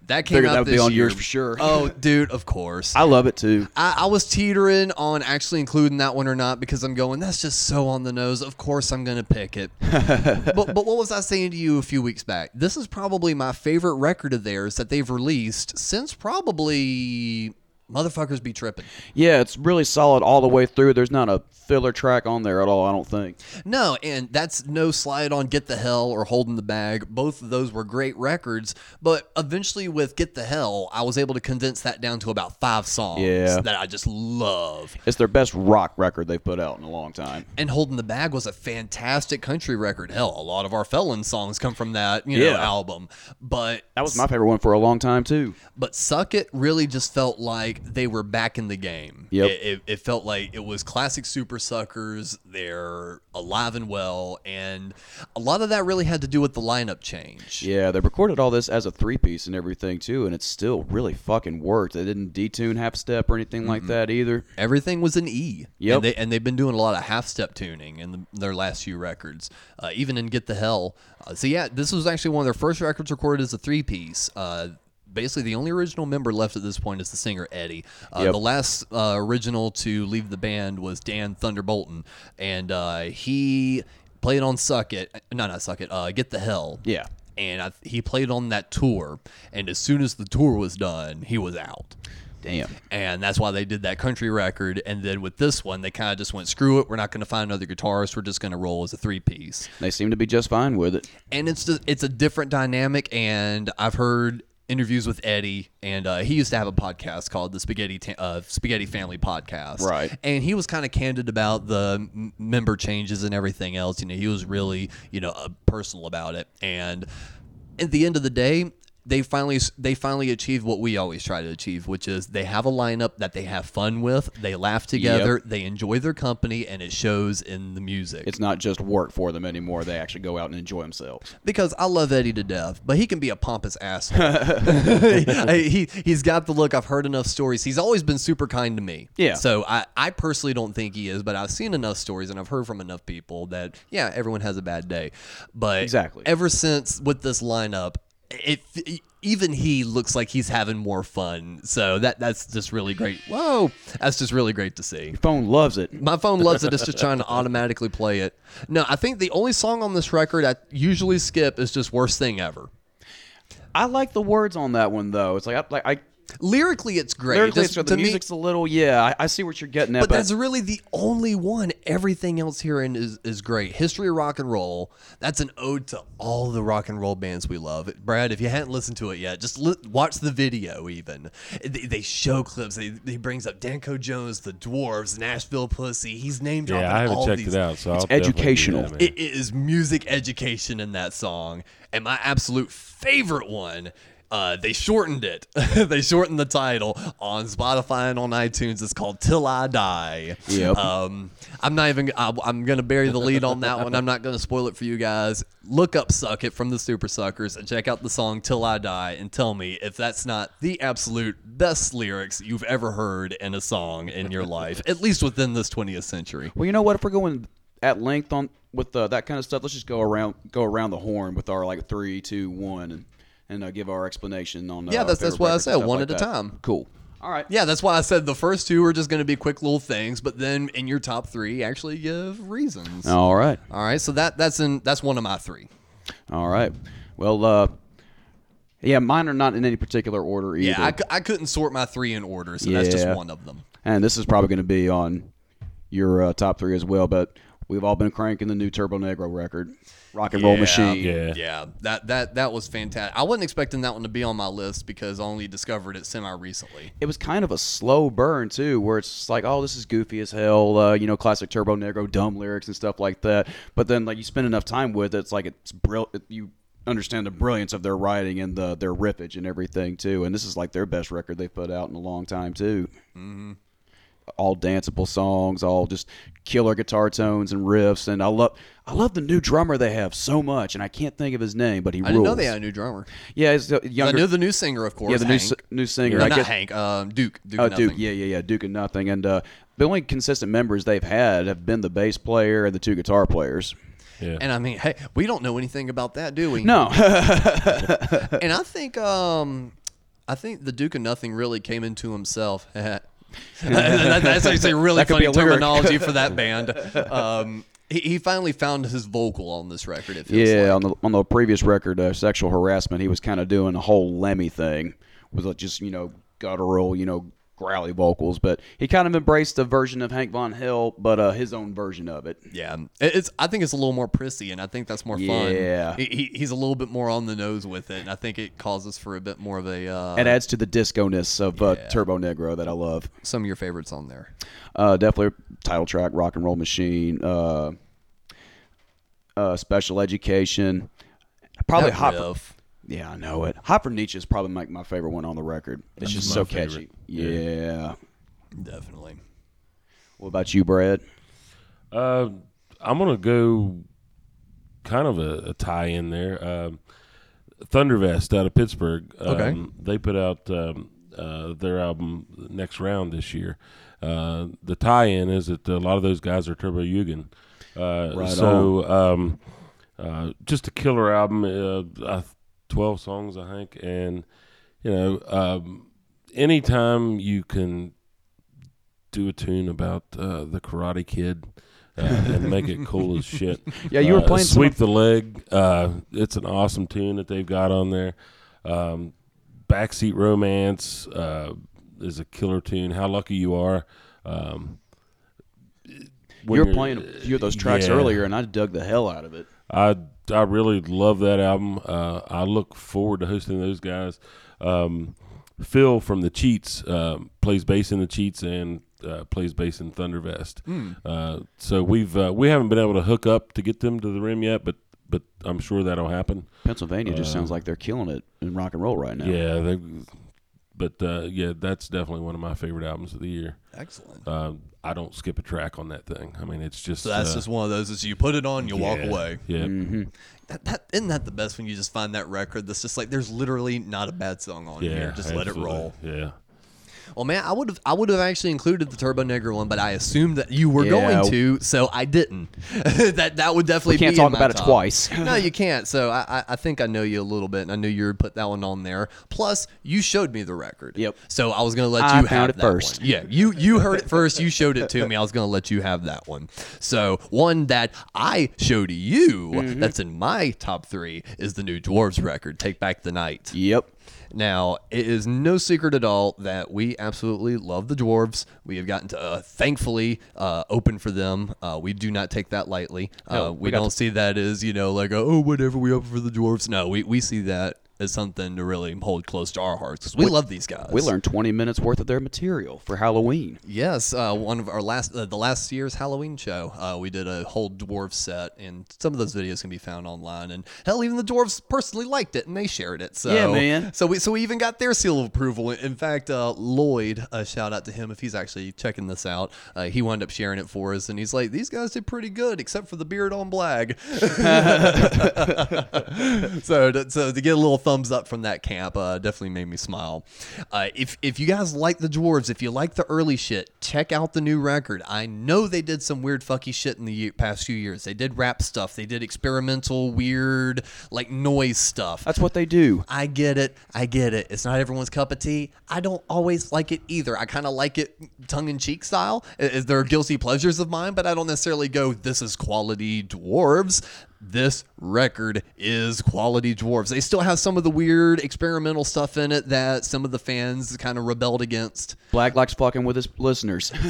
That came Figured out that would be this on year. yours for sure. Oh, dude, of course. I love it too. I, I was teetering on actually including that one or not because I'm going, that's just so on the nose. Of course, I'm going to pick it. but, but what was I saying to you a few weeks back? This is probably my favorite record of theirs that they've released since probably Motherfuckers Be Tripping. Yeah, it's really solid all the way through. There's not a filler track on there at all. I don't think. No, and that's no slide on Get the Hell or Holding the Bag. Both of those were great records, but eventually with Get the Hell, I was able to condense that down to about five songs Yeah. that I just love. It's their best rock record they've put out in a long time. And Holding the Bag was a fantastic country record. Hell, a lot of our Felon songs come from that, you know, Yeah. album. But That was my favorite one for a long time too. but Suck It really just felt like they were back in the game. Yep. It, it, it felt like it was classic Supersuckers. They're alive and well. And a lot of that really had to do with the lineup change. Yeah, they recorded all this as a three piece and everything too, and it still really fucking worked. They didn't detune half step or anything like that either. Everything was an E. Yep. And, they, and they've been doing a lot of half step tuning in the, their last few records, uh, even in Get the Hell. Uh, so, yeah, this was actually one of their first records recorded as a three piece. Uh, basically the only original member left at this point is the singer Eddie. Uh, Yep. The last uh, original to leave the band was Dan Thunderbolton, and uh, he played on Suck It. No, not Suck It. Uh, Get the Hell. Yeah. And I, he played on that tour, and as soon as the tour was done, he was out. Damn. And that's why they did that country record. And then with this one, they kind of just went, screw it. We're not going to find another guitarist. We're just going to roll as a three piece. They seem to be just fine with it. And it's just, it's a different dynamic. And I've heard interviews with Eddie, and uh, he used to have a podcast called the Spaghetti Ta- uh, Spaghetti Family Podcast. Right. And he was kind of candid about the m- member changes and everything else. You know, he was really you know uh, personal about it. And at the end of the day. They finally they finally achieved what we always try to achieve, which is they have a lineup that they have fun with, they laugh together, they enjoy their company, and it shows in the music. It's not just work for them anymore. They actually go out and enjoy themselves. because I love Eddie to death, but he can be a pompous asshole. he he's got the look. I've heard enough stories. He's always been super kind to me. Yeah. So I I personally don't think he is, but I've seen enough stories and I've heard from enough people that yeah, everyone has a bad day. But Exactly. Ever since with this lineup, it even he looks like he's having more fun. So that that's just really great. Whoa, that's just really great to see. Phone loves it. My phone loves it. It's just trying to automatically play it. No, I think the only song on this record I usually skip is just "Worst Thing Ever." I like the words on that one though. It's like I, like I Lyrically, it's great. lyrically, Just it's, to the me- music's a little yeah. I, I see what you're getting at, but but, that's really the only one. Everything else herein is is great. History of rock and roll. That's an ode to all the rock and roll bands we love. Brad, if you hadn't listened to it yet, just li- watch the video. Even they, they show clips. They, he brings up Danko Jones, the Dwarves, Nashville Pussy. He's named Yeah, I haven't checked these. it out, so It's I'll definitely do educational. that. It is music education in that song. And my absolute favorite one, uh, they shortened it. they shortened the title on Spotify and on iTunes. It's called Till I Die. Yep. Um, I'm not even, I, I'm going to bury the lead on that one. I'm not going to spoil it for you guys. Look up Suck It from the Supersuckers and check out the song Till I Die and tell me if that's not the absolute best lyrics you've ever heard in a song in your life, at least within this 20th century. well, you know what? If we're going at length on with uh, that kind of stuff, let's just go around go around the horn with our like three, two, one, and and uh, give our explanation on. Uh, Yeah, that's- that's what I said, one like at a that. time. Cool. All right. Yeah, that's why I said the first two are just going to be quick little things, but then in your top three, actually give reasons. All right. All right, so that that's in that's one of my three. All right. Well, uh, yeah, mine are not in any particular order either. Yeah, I, I couldn't sort my three in order, so that's just one of them. and this is probably going to be on your uh, top three as well. But we've all been cranking the new Turbonegro record, Rock and Roll Machine. Yeah. Yeah, that that that was fantastic. I wasn't expecting that one to be on my list because I only discovered it semi recently. It was kind of a slow burn too, where it's like, oh, this is goofy as hell, uh, you know, classic Turbonegro, dumb lyrics and stuff like that. But then, like, you spend enough time with it, it's like it's brilliant. You understand the brilliance of their writing and the their riffage and everything too. And this is like their best record they've put out in a long time too. Mm-hmm. All danceable songs, all just killer guitar tones and riffs, and I love I love the new drummer they have so much, and I can't think of his name, but he I rules. didn't know they had a new drummer. yeah, it's the I younger. knew the new singer, of course. yeah, the new Hank. s- new singer. No, I not guess Hank. Um, Duke. Duke. Oh, nothing. Duke, yeah, yeah, yeah, Duke and nothing. And uh, the only consistent members they've had have been the bass player and the two guitar players. Yeah. And I mean, hey, we don't know anything about that, do we? No, and I think um I think the Duke of Nothing really came into himself. That- that's actually really That funny terminology for that band. Um, he, he finally found his vocal on this record. It feels yeah. like. On the on the previous record, uh, sexual harassment, he was kind of doing a whole Lemmy thing with just you know guttural, you know growly vocals. But he kind of embraced a version of Hank Von Helvete, but uh, his own version of it. Yeah, it's. I think it's a little more prissy, and I think that's more fun. Yeah. he, he- he's a little bit more on the nose with it, and I think it causes for a bit more of a. Uh, It adds to the disco-ness of uh, Turbonegro that I love. some of your favorites on there. Uh, definitely title track, Rock and Roll Machine, uh, uh, Special Education, probably That Hot. Yeah, I know it. Hot for Nietzsche is probably like my favorite one on the record. It's That's just so favorite. catchy. Yeah. Definitely. What about you, Brad? Uh, I'm gonna go kind of a, a tie in there. Thunder Thundervest out of Pittsburgh. Um, okay. They put out um, uh, their album Next Round this year. Uh, the tie in is that a lot of those guys are Turbojugend. Uh, right so, um, uh, just a killer album. Uh, I 12 songs, I think. And, you know, um, anytime you can do a tune about uh, the Karate Kid uh, and make it cool as shit. Yeah, you were uh, playing Sweep some... the Leg. Uh, it's an awesome tune that they've got on there. Um, Backseat Romance uh, is a killer tune. How Lucky You Are. Um, you were playing a few of those tracks yeah. earlier, and I dug the hell out of it. I I really love that album. Uh, I look forward to hosting those guys. Um, Phil from the Cheats um, plays bass in the Cheats and uh, plays bass in Thundervest. Hmm. Uh, so we've uh, we haven't been able to hook up to get them to the rim yet, but but I'm sure that'll happen. Pennsylvania just Uh, sounds like they're killing it in rock and roll right now. Yeah, they. But uh, yeah, that's definitely one of my favorite albums of the year. Excellent. Um, I don't skip a track on that thing. I mean, it's just So that's uh, just one of those. Is you put it on, you walk away. Yeah. Mm-hmm. That, that isn't that the best when you just find that record that's just like there's literally not a bad song on Yeah, here. Just let it roll. Yeah. Well, man, I would have I would have actually included the Turbonegro one, but I assumed that you were Yeah. going to, so I didn't. that that would definitely We can't be talk in my about it top. twice. no, you can't. So I, I I think I know you a little bit, and I knew you would put that one on there. Plus, you showed me the record. Yep. So I was gonna let I you found have it that first. one. Yeah, you you heard it first. You showed it to me. I was gonna let you have that one. So one that I showed you Mm-hmm. that's in my top three is the new Dwarves record, "Take Back the Night." Yep. Now, it is no secret at all that we absolutely love the dwarves. We have gotten to, uh, thankfully, uh, open for them. Uh, we do not take that lightly. Uh, we we don't to- see that as, you know, like, oh, whatever, we open for the dwarves. No, we, we see that as something to really hold close to our hearts 'cause we, love these guys. We learned 20 minutes worth of their material for Halloween. Yes, uh, one of our last, uh, the last year's Halloween show, uh, we did a whole dwarf set, and some of those videos can be found online. And hell, even the dwarves personally liked it, and they shared it. So Yeah, man. So we so we even got their seal of approval. In fact, uh, Lloyd, a shout out to him if he's actually checking this out. Uh, he wound up sharing it for us, and he's like, "These guys did pretty good, except for the beard on Blag." so, to, so to get a little thumbs up from that camp uh, definitely made me smile. Uh, if if you guys like the dwarves, if you like the early shit, check out the new record. I know they did some weird fucky shit in the past few years. They did rap stuff. They did experimental, weird, like noise stuff. That's what they do. I get it. I get it. It's not everyone's cup of tea. I don't always like it either. I kind of like it tongue in cheek style. There guilty pleasures of mine, but I don't necessarily go, this is quality dwarves. This record is quality dwarves. They still have some of the weird experimental stuff in it that some of the fans kind of rebelled against. Blag likes fucking with his listeners.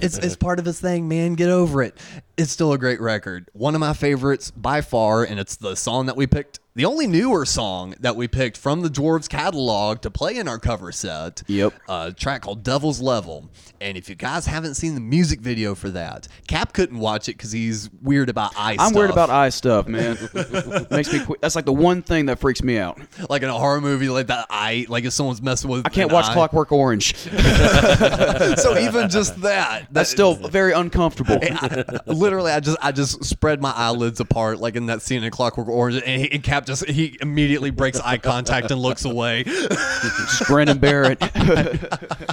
It's, it's part of his thing, man. Get over it. It's still a great record. One of my favorites by far, and it's the song that we picked. The only newer song that we picked from the Dwarves catalog to play in our cover set. Yep. Uh, a track called Devil's Level. And if you guys haven't seen the music video for that, Cap couldn't watch it because he's weird about eye I'm weird about eye stuff, man. Makes me. Qu- that's like the one thing that freaks me out. Like in a horror movie, like that eye, like if someone's messing with I can't an watch eye. Clockwork Orange. so even just that, That's still very uncomfortable. I- literally, I just I just spread my eyelids apart, like in that scene in Clockwork Orange, and, and Cap just he immediately breaks eye contact and looks away. Just grin Barrett.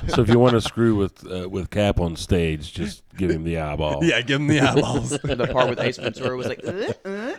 So if you want to screw with uh, with Cap on stage, just give him the eyeball. yeah, give him the eyeballs. the part with Ace Ventura was like, uh, uh,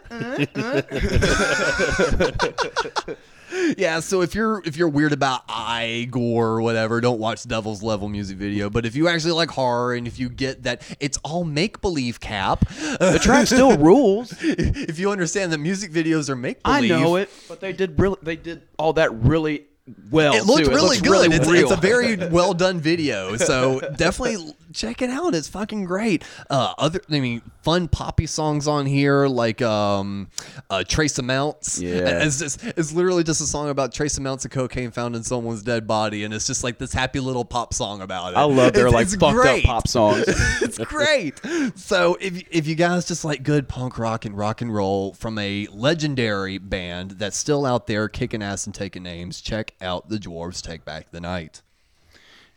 uh, yeah, so if you're if you're weird about eye gore or whatever, don't watch Devil's Level music video. But if you actually like horror and if you get that it's all make believe, Cap, the track still rules. if you understand that music videos are make believe. I know it, but they did really. They did all that really well. it looked too. really looks good. Really it's, it's a very well done video. So definitely check it out. It's fucking great. Uh, other, I mean, fun poppy songs on here like um, uh, Trace Amounts. Yeah. it's just it's literally just a song about trace amounts of cocaine found in someone's dead body, and it's just like this happy little pop song about it. I love their It's- like it's fucked great. up pop songs. it's great. So if if you guys just like good punk rock and rock and roll from a legendary band that's still out there kicking ass and taking names, check out the Dwarves Take Back the Night.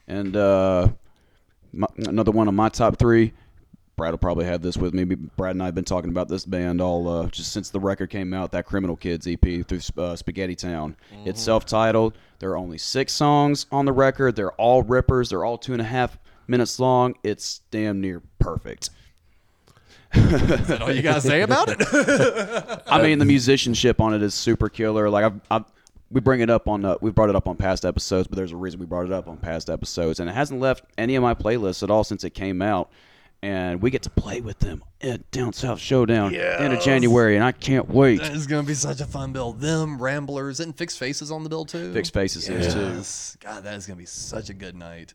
And uh, my, another one of my top three. Brad will probably have this with me. Brad and I have been talking about this band all uh, just since the record came out. That Criminal Kids EP through uh, Spaghetti Town. It's self-titled. There are only six songs on the record. They're all rippers. They're all two and a half minutes long. It's damn near perfect. Is that all you gotta say about it? I mean, the musicianship on it is super killer. Like I've, I've we bring it up on uh, we brought it up on past episodes, but there's a reason we brought it up on past episodes, and it hasn't left any of my playlists at all since it came out. And we get to play with them at Down South Showdown end of January, and I can't wait. That is going to be such a fun bill. Them, Ramblers, and Fixed Faces on the bill, too. Fixed Faces is, too. God, that is going to be such a good night.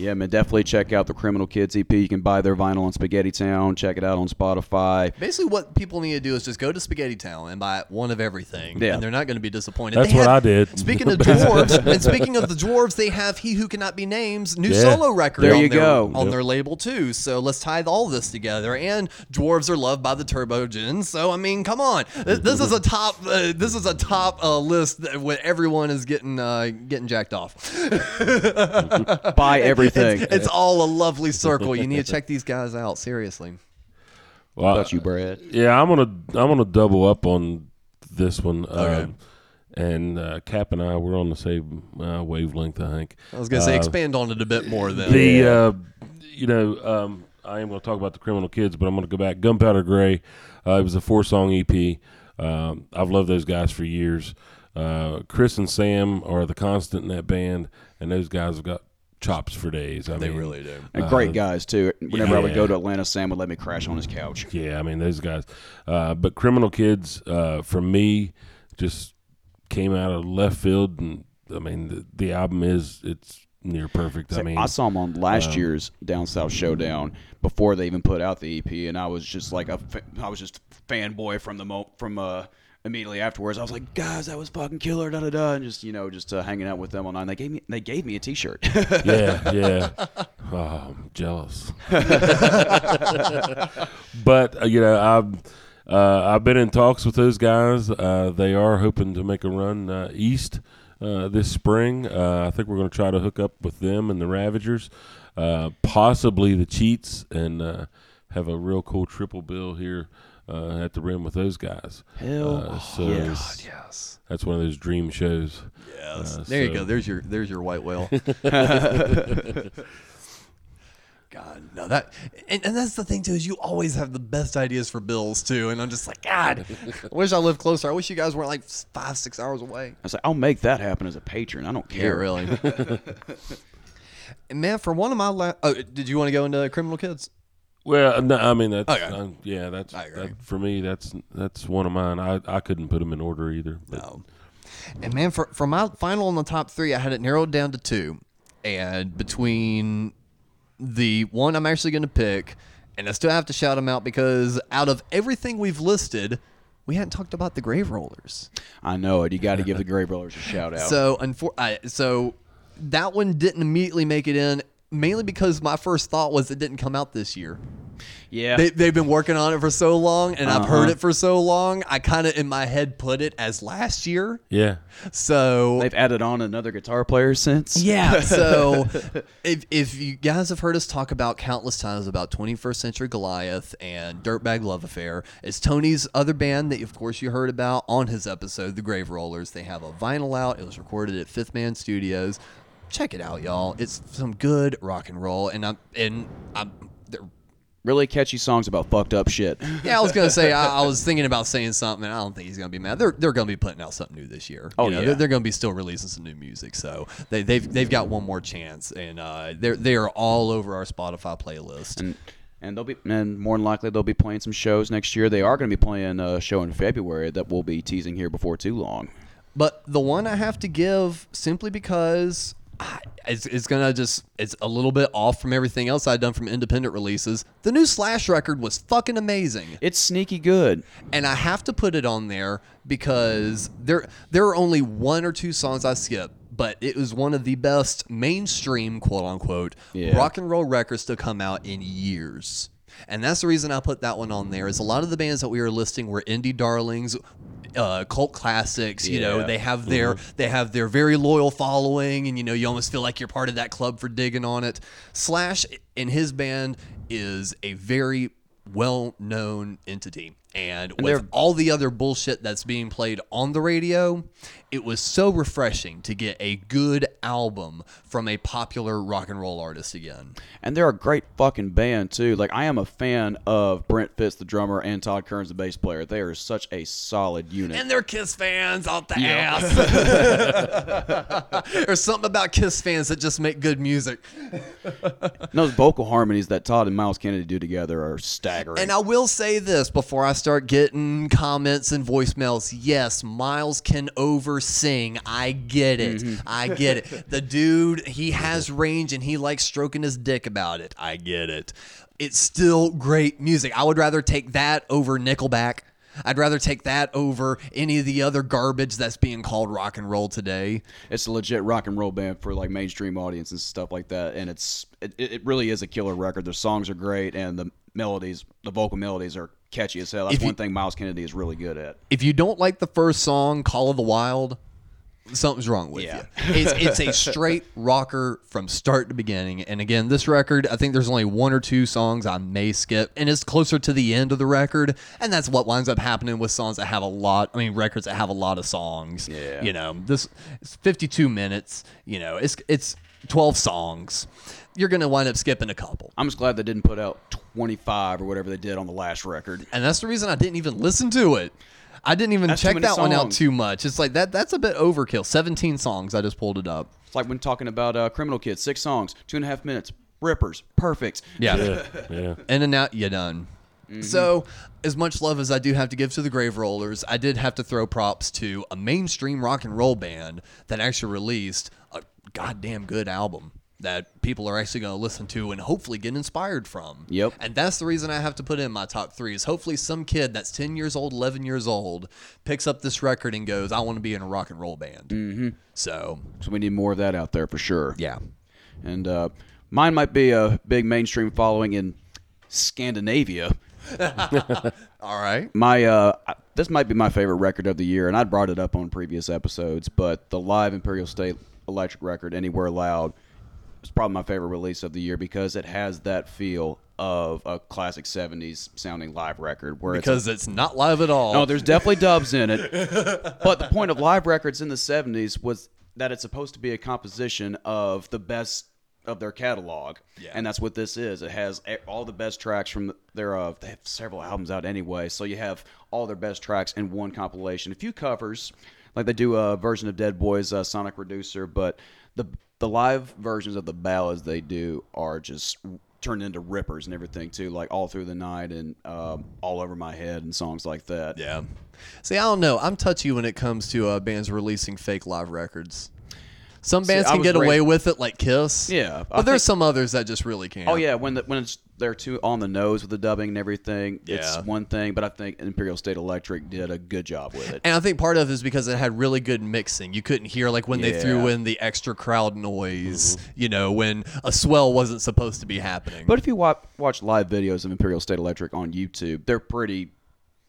Yeah, man, definitely check out the Criminal Kids EP. You can buy their vinyl on Spaghetti Town. Check it out on Spotify. Basically, what people need to do is just go to Spaghetti Town and buy one of everything, Yeah. and they're not going to be disappointed. That's They what have- I did. Speaking of dwarves, and speaking of the dwarves, they have "He Who Cannot Be Named" new Yeah. solo record. There on you their, go. on Yep. their label too. So let's tie all this together. And dwarves are loved by the Turbo Gens. So I mean, come on, Th- this is a top. Uh, this is a top uh, list that where everyone is getting uh, getting jacked off. Buy everything. It's, it's all a lovely circle. You need to check these guys out seriously. Well, about you, Brad? Yeah, I'm gonna I'm gonna double up on this one. Okay. Um, and uh, Cap and I we're on the same uh, wavelength. I think. I was gonna say Uh, expand on it a bit more. Then The uh, you know um, I am going to talk about the Criminal Kids, but I'm going to go back. Gunpowder Gray. Uh, it was a four song EP. Um, I've loved those guys for years. Uh, Chris and Sam are the constant in that band, and those guys have got chops for days. I They mean, really do. And great uh, guys too. Whenever I would go to Atlanta, Sam would let me crash on his couch. Yeah, I mean those guys. Uh, but Criminal Kids, uh, for me, just came out of left field, and I mean the, the album is it's near perfect. I mean, I saw them on last um, year's Down South Showdown before they even put out the EP, and I was just like a, fa- I was just fanboy from the mo- from uh immediately afterwards. I was like, guys, that was fucking killer, da da da, and just you know just uh, hanging out with them all night. And they gave me they gave me a T-shirt. yeah, yeah. Oh, I'm jealous. but uh, you know, I've uh, I've been in talks with those guys. Uh, they are hoping to make a run uh, east uh, this spring. Uh, I think we're going to try to hook up with them and the Ravagers, uh, possibly the Cheats, and uh, have a real cool triple bill here. Uh, at the rim with those guys. Hell uh, so yes. yes. That's one of those dream shows. Yes. Uh, there you go. There's your there's your white whale. God, no that and, and that's the thing too is you always have the best ideas for bills too, and I'm just like God, I wish I lived closer. I wish you guys weren't like five six hours away. I was like, I'll make that happen as a patron. I don't care. really. and man, for one of my last, oh, did you want to go into criminal kids? Well, no, I mean that's Okay. uh, yeah, that's I agree. that, for me. That's that's one of mine. I, I couldn't put them in order either. But No. And man, for for my final in the top three, I had it narrowed down to two, and between the one I'm actually going to pick, and I still have to shout them out because out of everything we've listed, we hadn't talked about the Grave Rollers. I know it. You got to give the Grave Rollers a shout out. So, unfor- I, so that one didn't immediately make it in, mainly because my first thought was it didn't come out this year. yeah, They, they've been working on it for so long, and I've heard Uh-huh. it for so long. I kind of in my head put it as last year. yeah, So they've added on another guitar player since. Yeah. So if, if you guys have heard us talk about countless times about 21st Century Goliath and Dirtbag Love Affair, it's Tony's other band that, of course, you heard about on his episode, The Grave Rollers. They have a vinyl out. It was recorded at Fifth Man Studios. Check it out, y'all. It's some good rock and roll, and I'm and I'm. they're- really catchy songs about fucked up shit. Yeah, I was gonna say I, I was thinking about saying something. and I don't think he's gonna be mad. They're they're gonna be putting out something new this year. Oh, You know, yeah. they're, they're gonna be still releasing some new music. So they they've they've got one more chance, and uh, they're they are all over our Spotify playlist. and and they'll be and more than likely they'll be playing some shows next year. They are going to be playing a show in February that we'll be teasing here before too long. But the one I have to give simply because it's, it's gonna just it's a little bit off from everything else I've done from independent releases. The new Slash record was fucking amazing. It's sneaky good. and I have to put it on there because there there are only one or two songs I skip, but it was one of the best mainstream quote unquote Yeah. rock and roll records to come out in years. And that's the reason I put that one on there. Is a lot of the bands that we were listing were indie darlings, uh, cult classics. You know, they have their they have their very loyal following, and you know you almost feel like you're part of that club for digging on it. Slash in his band is a very well known entity. And, And with all the other bullshit that's being played on the radio, it was so refreshing to get a good album from a popular rock and roll artist again. And they're a great fucking band too. Like I am a fan of Brent Fitz, the drummer, and Todd Kearns, the bass player. They are such a solid unit. And they're Kiss fans out the Yeah. ass. There's something about Kiss fans that just make good music. And those vocal harmonies that Todd and Myles Kennedy do together are staggering. And I will say this before I start getting comments and voicemails. Yes, Myles can over sing. I get it. Mm-hmm. I get it. The dude, he has range and he likes stroking his dick about it. I get it. It's still great music. I would rather take that over Nickelback. I'd rather take that over any of the other garbage that's being called rock and roll today. it's a legit rock and roll band for like mainstream audience and stuff like that. And it's it, it really is a killer record. Their songs are great, and the melodies, the vocal melodies, are catchy as hell. That's you- one thing Myles Kennedy is really good at. if you don't like the first song, Call of the Wild, something's wrong with Yeah. you. It's, it's a straight rocker from start to beginning. And again, this record, I think there's only one or two songs I may skip, and it's closer to the end of the record. And that's what winds up happening with songs that have a lot. I mean, records that have a lot of songs. Yeah. You know, this it's 52 minutes. You know, it's it's 12 songs. You're gonna wind up skipping a couple. I'm just glad they didn't put out 25 or whatever they did on the last record. and that's the reason I didn't even listen to it. I didn't even That's too check many that one out songs. too much. It's like that. That's a bit overkill. Seventeen songs. I just pulled it up. It's like when talking about uh, Criminal Kids, six songs, two and a half minutes, rippers, perfect. Yeah. Yeah, yeah. In and out, you done. So, as much love as I do have to give to the Grave Rollers, I did have to throw props to a mainstream rock and roll band that actually released a goddamn good album that people are actually going to listen to and hopefully get inspired from. Yep. And that's the reason I have to put in my top three is hopefully some kid that's 10 years old, 11 years old, picks up this record and goes, I want to be in a rock and roll band. Mm-hmm. So, So we need more of that out there for sure. yeah. And uh, mine might be a big mainstream following in Scandinavia. All right. My uh, this might be my favorite record of the year, and I brought it up on previous episodes. But the live Imperial State Electric record, Anywhere Loud, is probably my favorite release of the year because it has that feel of a classic '70s sounding live record. Where Because it's not live at all. no, there's definitely dubs in it. But the point of live records in the 70s was that it's supposed to be a composition of the best of their catalog. Yeah. And that's what this is. It has all the best tracks from their uh they have several albums out anyway, so you have all their best tracks in one compilation. A few covers, like they do a version of Dead Boys uh, Sonic Reducer, but the the live versions of the ballads they do are just turned into rippers and everything too, like all through the night and um, all over my head and songs like that. Yeah. See, I don't know. I'm touchy when it comes to uh, bands releasing fake live records. Some bands I can get away with it, like Kiss. Yeah, I but there's think- some others that just really can't. Oh yeah, when the, when it's they're too on the nose with the dubbing and everything, it's one thing. But I think Imperial State Electric did a good job with it. And I think part of it is because it had really good mixing. You couldn't hear like when they threw Mm-hmm. in the extra crowd noise, you know, when a swell wasn't supposed to be happening. But if you watch watch live videos of Imperial State Electric on YouTube, they're pretty.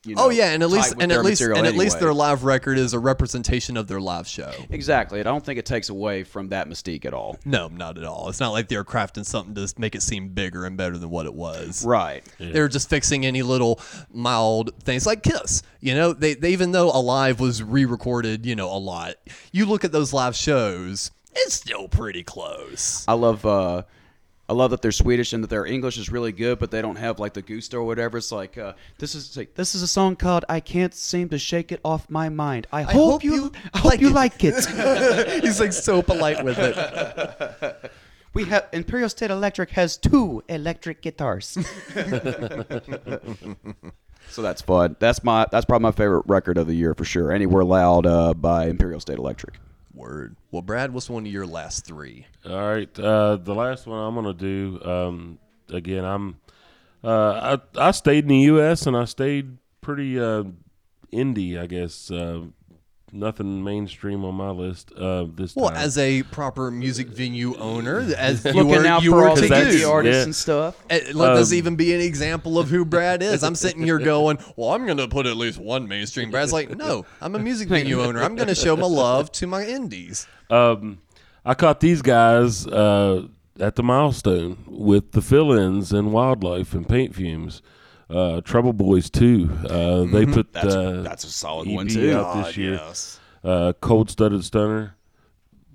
You know, oh yeah, and at least and at least material and at least their live record is a representation of their live show. exactly. I don't think it takes away from that mystique at all. No, not at all. It's not like they're crafting something to make it seem bigger and better than what it was. Right. They're just fixing any little mild things like Kiss. You know, they, they even though Alive was re-recorded, you know, a lot. You look at those live shows, it's still pretty close. I love. uh I love that they're Swedish and that their English is really good, but they don't have like the gusto or whatever. It's like uh, this is like this is a song called "I Can't Seem to Shake It Off My Mind." I, hope, hope you, you I hope you like it. He's like so polite with it. We have Imperial State Electric has two electric guitars. so that's fun. That's my that's probably my favorite record of the year for sure. Anywhere Loud uh, by Imperial State Electric. Word. Well, Brad, what's one of your last three? All right, uh, the last one I'm gonna do. Um, again, I'm. Uh, I I stayed in the U.S. and I stayed pretty uh, indie, I guess. Uh, nothing mainstream on my list uh, this Well, time. as a proper music venue owner, as you Looking were, out you for were all to the do. indie artists yeah. and stuff. Eh, Let this Um, even be an example of who Brad is. I'm sitting here going, well, I'm going to put at least one mainstream. Brad's like, no, I'm a music venue owner. I'm going to show my love to my indies. Um, I caught these guys uh, at the milestone with the fill-ins and wildlife and paint fumes. Uh, Trouble Boys too. Uh, They Mhm. put That's- uh, that's a solid EP one, too. out this year. yes. Uh, Cold Studded Stunner,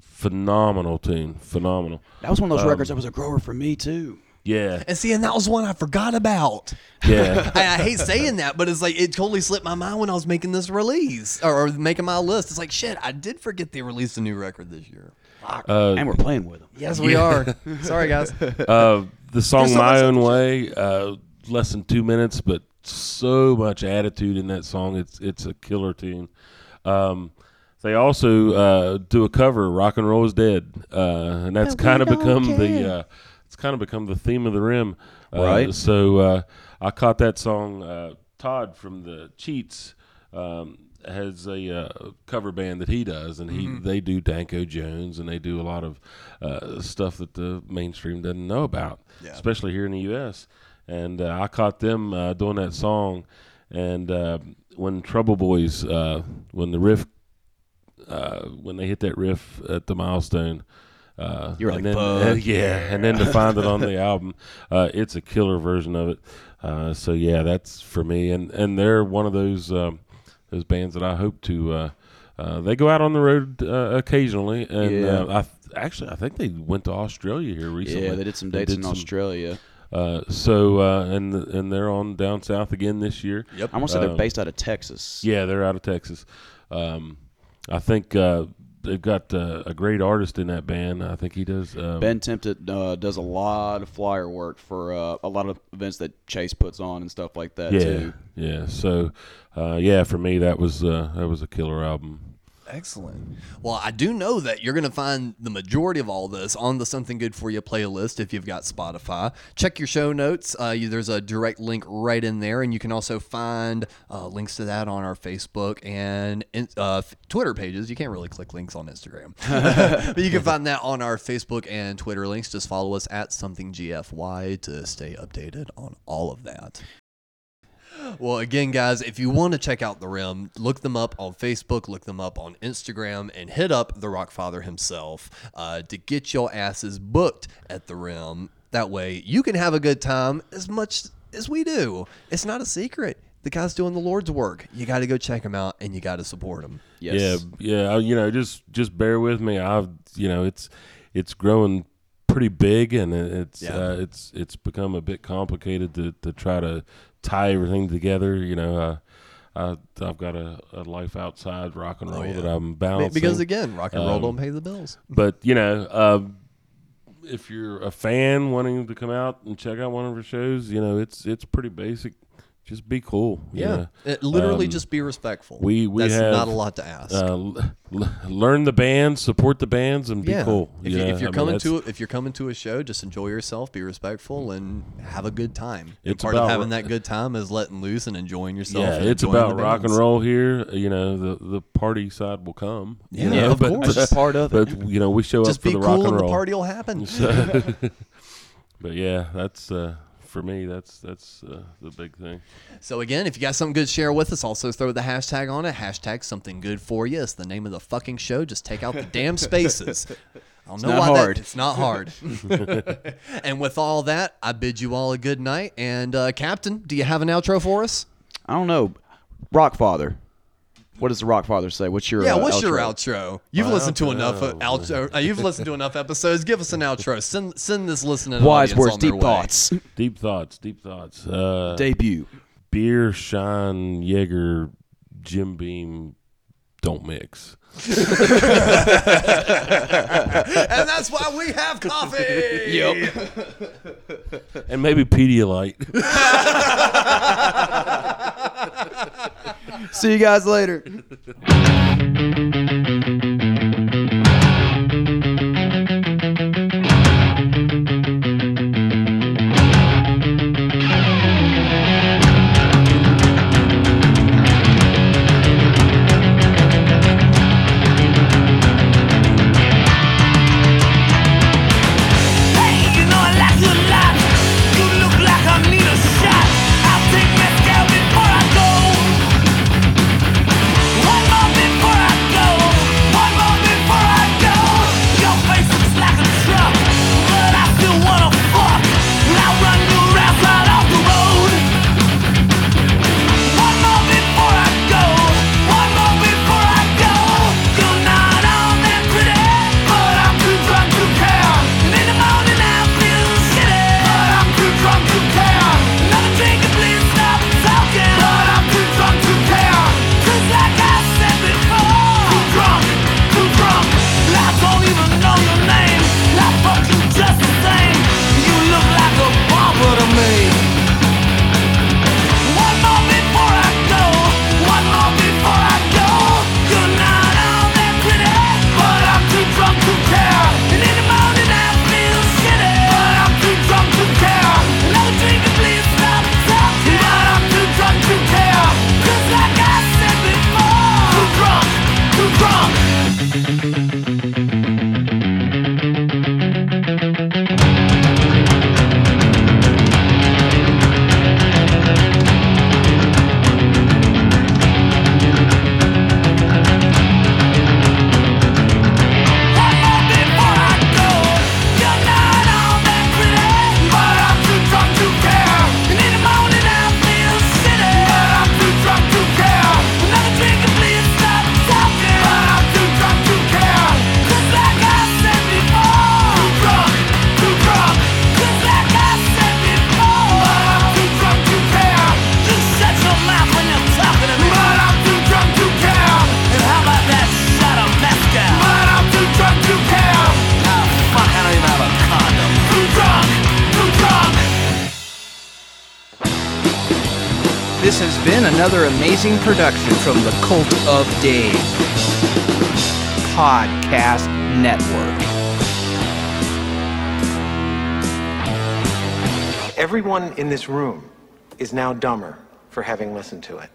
phenomenal tune, phenomenal. That was one of those Um, records that was a grower for me too. Yeah, And see, and that was one I forgot about. yeah. I, I hate saying that, but it's like it totally slipped my mind when I was making this release or, or making my list. It's like shit, I did forget they released a new record this year. Uh, and we're playing with them. Yes, we Yeah. are. Sorry, guys. Uh, the song so "My Own Way," uh, less than two minutes, but so much attitude in that song. It's it's a killer tune. Um, they also uh, do a cover, "Rock and Roll Is Dead," uh, and that's But kind of don't become the uh, it's kind of become the theme of the rim. Uh, Right. So uh, I caught that song. Uh, Todd from the Cheats. Um, has a uh, cover band that he does, and he Mhm. they do Danko Jones, and they do a lot of uh, stuff that the mainstream doesn't know about, Yeah. especially here in the U.S. And uh, I caught them uh, doing that song, and uh, when Trouble Boys, uh, when the riff, uh, when they hit that riff at the milestone. Uh, You're and like, then, "Fuck uh, yeah, and then to find it on the album, uh, it's a killer version of it. Uh, so yeah, that's for me, and and they're one of those um, those bands that I hope to. Uh, uh, they go out on the road uh, occasionally, and Yeah. uh, I th- actually I think they went to Australia here recently. Yeah, they did some dates did in some- Australia. Uh, so uh, and and they're on down south again this year. Yep. I wanna say they're Um, based out of Texas. Yeah, they're out of Texas. Um, I think uh, they've got uh, a great artist in that band. I think he does. Um, Ben Tempted uh, does a lot of flyer work for uh, a lot of events that Chase puts on and stuff like that yeah, too. yeah. So uh, yeah, for me that was uh, that was a killer album. Excellent. Well, I do know that you're going to find the majority of all this on the Something Good For You playlist if you've got Spotify. Check your show notes. Uh, you, there's a direct link right in there, and you can also find uh, links to that on our Facebook and uh, Twitter pages. You can't really click links on Instagram, but you can find that on our Facebook and Twitter links. Just follow us at Something GFY to stay updated on all of that. Well, again, guys, if you want to check out The Rim, look them up on Facebook, look them up on Instagram, and hit up the Rock Father himself uh, to get your asses booked at The Rim. That way, you can have a good time as much as we do. It's not a secret. The guy's doing the Lord's work. You got to go check him out, and you got to support him. Yeah, yeah. uh, You know, just just bear with me. I've you know, it's it's growing pretty big, and it's Yeah. uh, it's it's become a bit complicated to to try to tie everything together. You know, uh, I I've got a, a life outside rock and Oh, roll yeah. that I'm balancing. because, again, rock and roll Um, don't pay the bills. But you know, um, if you're a fan wanting to come out and check out one of our shows, you know, it's it's pretty basic. Just be cool. Yeah. It- literally Um, just be respectful. We we That's have not a lot to ask. Uh, l- l- learn the bands, support the bands, and be cool. If, you you, know? if you're I mean, coming that's- to if you're coming to a show, just enjoy yourself, be respectful, and have a good time. And It's part of having that good time is letting loose and enjoying yourself. yeah, it's about rock and roll here. You know, the the party side will come. you Yeah, of but, course. That's part of it. But you know, we show Just up for be the cool rock and and the roll. party will happen. So- but yeah, that's uh, for me. That's that's uh, the big thing. So again, if you got something good to share with us, also throw the hashtag on it. Hashtag something good for you. It's the name of the fucking show. Just take out the damn spaces. I don't It's know not why hard. That, it's not hard. and with all that, I bid you all a good night. And uh, Captain, do you have an outro for us? I don't know. Rockfather. What does the Rock Father say? What's your outro? yeah, uh, what's outro? your outro? You've My listened to enough uh, outro. outro. Uh, you've listened to enough episodes. Give us an outro. Send send this listening Wise words, on their deep way. thoughts. Deep thoughts, deep thoughts. Uh, Debut. beer, shine, Jaeger, Jim Beam, don't mix. and that's why we have coffee. Yep. and maybe Pedialyte. See you guys later. another amazing production from the Cult of Dave Podcast Network. Everyone in this room is now dumber for having listened to it.